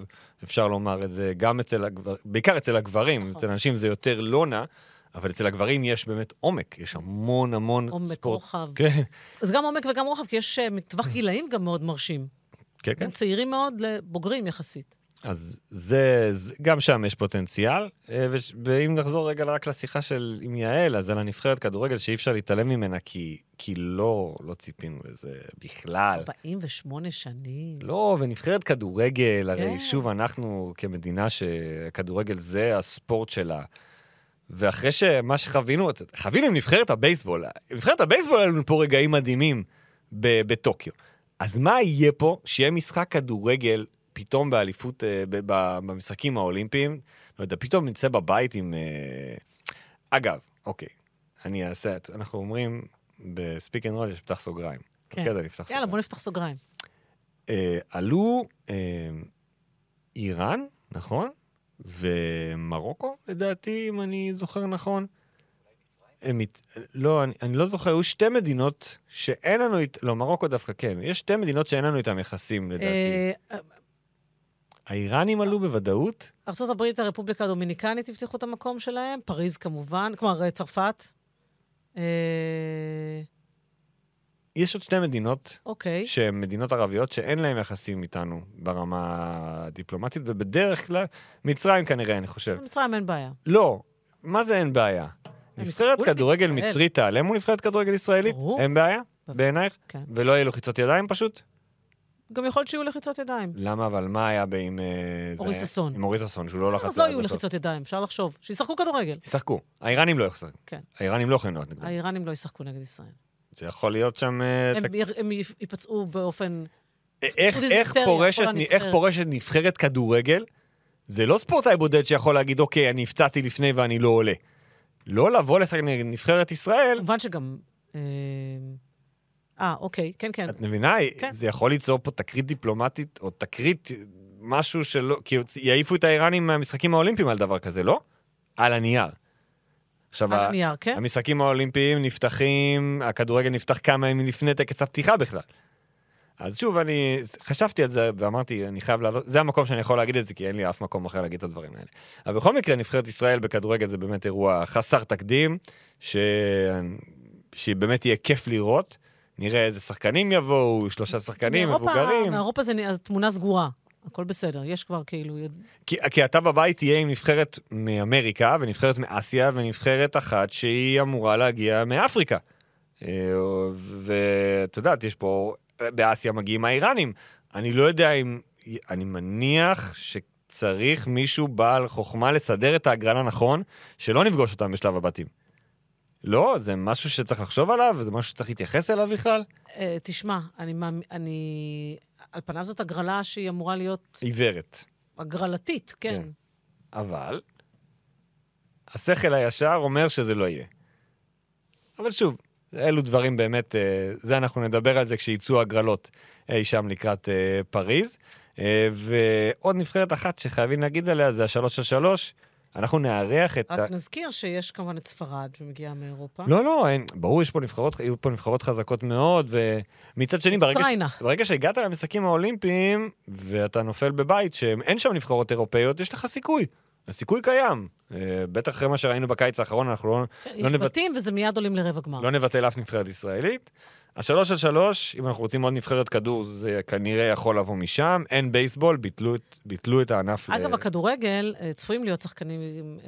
אפשר לומר את זה, גם אצל הגברים, בעיקר אצל הגברים, נכון. אצל אנשים זה יותר לא נע, אבל אצל הגברים יש באמת עומק, יש המון המון עומק, ספורט. רוחב. כן, זה גם עומק וגם רוחב, כי יש אה, טווח [laughs] גילאים גם מאוד מרשים. כן, כן. בין צעירים מאוד לבוגרים יחסית. אז זה, זה, גם שם יש פוטנציאל, אה, ואם נחזור רגע רק לשיחה של עם יעל, אז על הנבחרת כדורגל שאי אפשר להתעלם ממנה, כי, כי לא, לא ציפינו לזה בכלל. 48 שנים. לא, ונבחרת כדורגל, הרי כן. שוב, אנחנו כמדינה שכדורגל זה הספורט שלה. ואחרי שמה שחווינו, חווינו עם נבחרת הבייסבול, נבחרת הבייסבול היו לנו פה רגעים מדהימים בטוקיו. אז מה יהיה פה שיהיה משחק כדורגל פתאום באליפות, אה, במשחקים האולימפיים? לא יודע, פתאום נצא בבית עם... אה, אגב, אוקיי, אני אעשה, אנחנו אומרים ב speak and roll יש פתח סוגריים. כן. יאללה, סוגריים. בוא נפתח סוגריים. אה, עלו אה, איראן, נכון? ומרוקו, לדעתי, אם אני זוכר נכון. הם מת... לא, אני, אני לא זוכר, היו שתי מדינות שאין לנו, אית... לא, מרוקו דווקא כן, יש שתי מדינות שאין לנו איתן יחסים, לדעתי. האיראנים עלו בוודאות? ארה"ב, הרפובליקה הדומיניקנית הבטיחו את המקום שלהם, פריז כמובן, כלומר, אה, צרפת. אה, יש עוד שתי מדינות אוקיי. שהן מדינות ערביות שאין להן יחסים איתנו ברמה הדיפלומטית, ובדרך כלל, מצרים כנראה, אני חושב. במצרים אין בעיה. לא, מה זה אין בעיה? נבחרת כדורגל. מצרית תעלם מול נבחרת כדורגל ישראלית? ברור. אין בעיה? בעינייך? כן. ולא יהיו לחיצות ידיים פשוט? גם יכול להיות שיהיו לחיצות ידיים. למה? אבל מה היה ב- עם... אה, אורי ששון. עם אורי ששון, שהוא לא לחץ אז לא יהיו. לחיצות ידיים, אפשר לחשוב. שישחקו כדורגל. ישחקו. האיראנים לא יחזרו. כן. האיראנים לא יכולים להיות נגדם. האיראנים לא ישחקו נגד ישראל. זה יכול להיות שם... אה, הם ייפצעו באופן... איך, אודי איך. פורשת נבחרת כדורגל? זה לא ספורטאי בודד שיכול להגיד, אוקיי, אני הפצעתי לפני ואני לא עולה. לא לבוא לשחק נגד נבחרת ישראל, כמובן שגם... אה, אוקיי, כן, כן. את מבינה? כן. זה יכול ליצור פה תקרית דיפלומטית, או תקרית, משהו שלא... כי יעיפו את האיראנים מהמשחקים האולימפיים על דבר כזה, לא? על הנייר. עכשיו, על הנייר, כן? המשחקים האולימפיים נפתחים, הכדורגל נפתח כמה ימים לפני טקס הפתיחה בכלל. אז שוב, אני חשבתי על זה ואמרתי, אני חייב לעלות, זה המקום שאני יכול להגיד את זה, כי אין לי אף מקום אחר להגיד את הדברים האלה. אבל בכל מקרה, נבחרת ישראל בכדורגל זה באמת אירוע חסר תקדים, ש... שבאמת יהיה כיף לראות. נראה איזה שחקנים יבואו, שלושה שחקנים, מאירופה- מבוגרים. מאירופה זה תמונה סגורה. הכל בסדר, יש כבר כאילו... כי, כי אתה בבית תהיה עם נבחרת מאמריקה, ונבחרת מאסיה, ונבחרת אחת שהיא אמורה להגיע מאפריקה. אה, ואת יודעת, יש פה, באסיה מגיעים האיראנים. אני לא יודע אם, אני מניח שצריך מישהו בעל חוכמה לסדר את ההגרלה נכון, שלא נפגוש אותם בשלב הבתים. לא, זה משהו שצריך לחשוב עליו, זה משהו שצריך להתייחס אליו בכלל. אה, תשמע, אני, אני... על פניו זאת הגרלה שהיא אמורה להיות... עיוורת. הגרלתית, כן. כן. אבל השכל הישר אומר שזה לא יהיה. אבל שוב, אלו דברים באמת, אה, זה אנחנו נדבר על זה כשיצאו הגרלות אי שם לקראת אה, פריז. ועוד נבחרת אחת שחייבים להגיד עליה זה השלוש על שלוש. אנחנו נארח את... רק. נזכיר שיש כמובן את ספרד שמגיעה מאירופה. לא, לא, אין, ברור, יש פה נבחרות, יהיו פה נבחרות חזקות מאוד, ומצד שני, ברגע, ש... ברגע שהגעת למשחקים האולימפיים, ואתה נופל בבית שאין שם נבחרות אירופאיות, יש לך סיכוי. הסיכוי קיים. אה, בטח אחרי מה שראינו בקיץ האחרון, אנחנו לא... כן, לא יש בתים וזה מיד עולים לרבע גמר. לא נבטל אף נבחרת ישראלית. השלוש על שלוש, אם אנחנו רוצים עוד נבחרת כדור, זה כנראה יכול לבוא משם. אין בייסבול, ביטלו, ביטלו את הענף. אגב, ל... הכדורגל, אה, צפויים להיות שחקנים,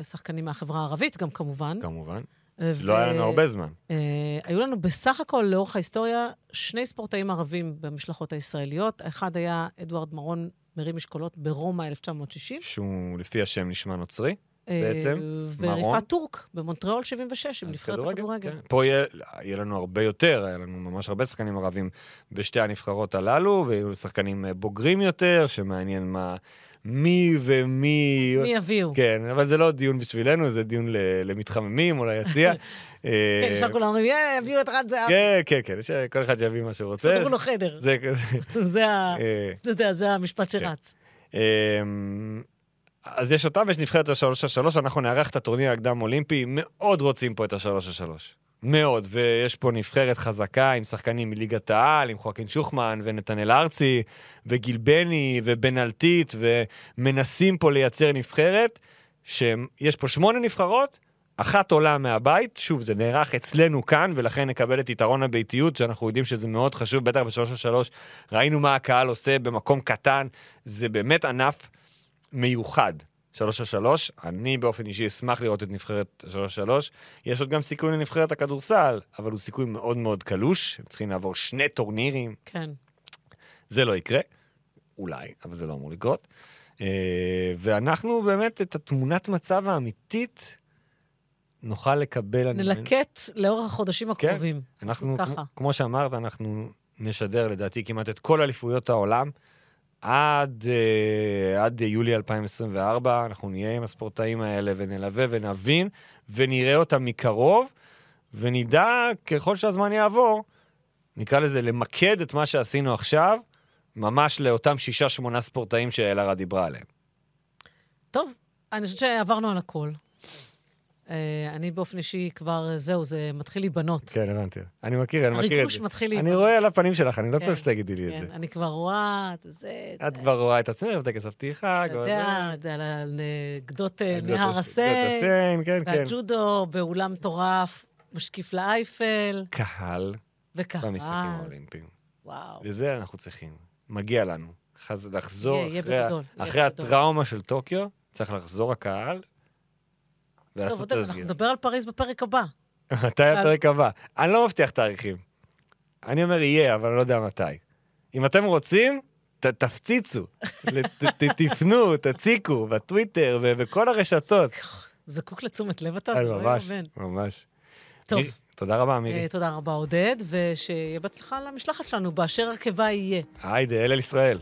שחקנים מהחברה הערבית גם כמובן. כמובן. ו... לא היה לנו הרבה זמן. אה, היו לנו בסך הכל, לאורך ההיסטוריה, שני ספורטאים ערבים במשלחות הישראליות. האחד היה אדוארד מרון, מרים משקולות, ברומא 1960. שהוא לפי השם נשמע נוצרי. בעצם, וריפת טורק במונטריאול 76, עם נבחרת הכדורגל. כן. פה יהיה, יהיה לנו הרבה יותר, היה לנו ממש הרבה שחקנים ערבים בשתי הנבחרות הללו, ויהיו שחקנים אה, בוגרים יותר, שמעניין מה... מי ומי... מי יביאו. כן, אבל זה לא דיון בשבילנו, זה דיון למתחממים או ליציע. [laughs] כן, עכשיו כולם אומרים, יאללה, יביאו את רן זהבי. כן, כן, כן, כל אחד שיביא מה שהוא רוצה. סגרו לו חדר. זה [laughs] המשפט שרץ. אמ, אז יש אותם ויש נבחרת השלוש על שלוש, אנחנו נארח את הטורניר הקדם אולימפי, מאוד רוצים פה את השלוש על שלוש. מאוד, ויש פה נבחרת חזקה עם שחקנים מליגת העל, עם חואקין שוחמן ונתנאל ארצי, וגיל בני ובן אלטית, ומנסים פה לייצר נבחרת, שיש פה שמונה נבחרות, אחת עולה מהבית, שוב, זה נערך אצלנו כאן, ולכן נקבל את יתרון הביתיות, שאנחנו יודעים שזה מאוד חשוב, בטח בשלוש על שלוש, ראינו מה הקהל עושה במקום קטן, זה באמת ענף מיוחד. שלוש על שלוש, אני באופן אישי אשמח לראות את נבחרת שלוש על שלוש. יש עוד גם סיכוי לנבחרת הכדורסל, אבל הוא סיכוי מאוד מאוד קלוש, הם צריכים לעבור שני טורנירים. כן. זה לא יקרה, אולי, אבל זה לא אמור לקרות. אה, ואנחנו באמת, את התמונת מצב האמיתית, נוכל לקבל... נלקט לאורך החודשים כן. הקרובים. כן, אנחנו, ככה. כמו שאמרת, אנחנו נשדר לדעתי כמעט את כל אליפויות העולם. עד, uh, עד יולי 2024 אנחנו נהיה עם הספורטאים האלה ונלווה ונבין ונראה אותם מקרוב, ונדע ככל שהזמן יעבור, נקרא לזה למקד את מה שעשינו עכשיו, ממש לאותם שישה-שמונה ספורטאים שאלהרה דיברה עליהם. טוב, אני חושבת שעברנו על הכל. אה, אני באופן אישי כבר, זהו, זה מתחיל להיבנות. כן, הבנתי. אני מכיר, אני מכיר את זה. הריגוש מתחיל להיבנות. אני רואה על הפנים שלך, אני לא צריך כן, שתגידי לי את כן, זה. אני כבר רואה את זה. את כבר רואה את עצמך בטקס הפתיחה. אתה יודע, על גדות אה, נהר הסיין. כן. והג'ודו באולם מטורף, משקיף לאייפל. קהל. וקהל. במשחקים האולימפיים. וואו. וזה אנחנו צריכים. מגיע לנו. לחזור אחרי הטראומה של טוקיו, צריך לחזור הקהל טוב, אתה יודע, אנחנו נדבר על פריז בפרק הבא. [laughs] מתי הפרק הבא? אני לא מבטיח תאריכים. אני אומר יהיה, אבל אני לא יודע מתי. אם אתם רוצים, תפציצו, תפנו, [laughs] תציקו, בטוויטר ובכל הרשתות. זקוק לתשומת לב אתה? לא ממש, ממש. טוב. תודה רבה, מירי. אה, תודה רבה, עודד, ושיהיה בהצלחה למשלחת שלנו, באשר הרכבה יהיה. היידה, אל אל ישראל.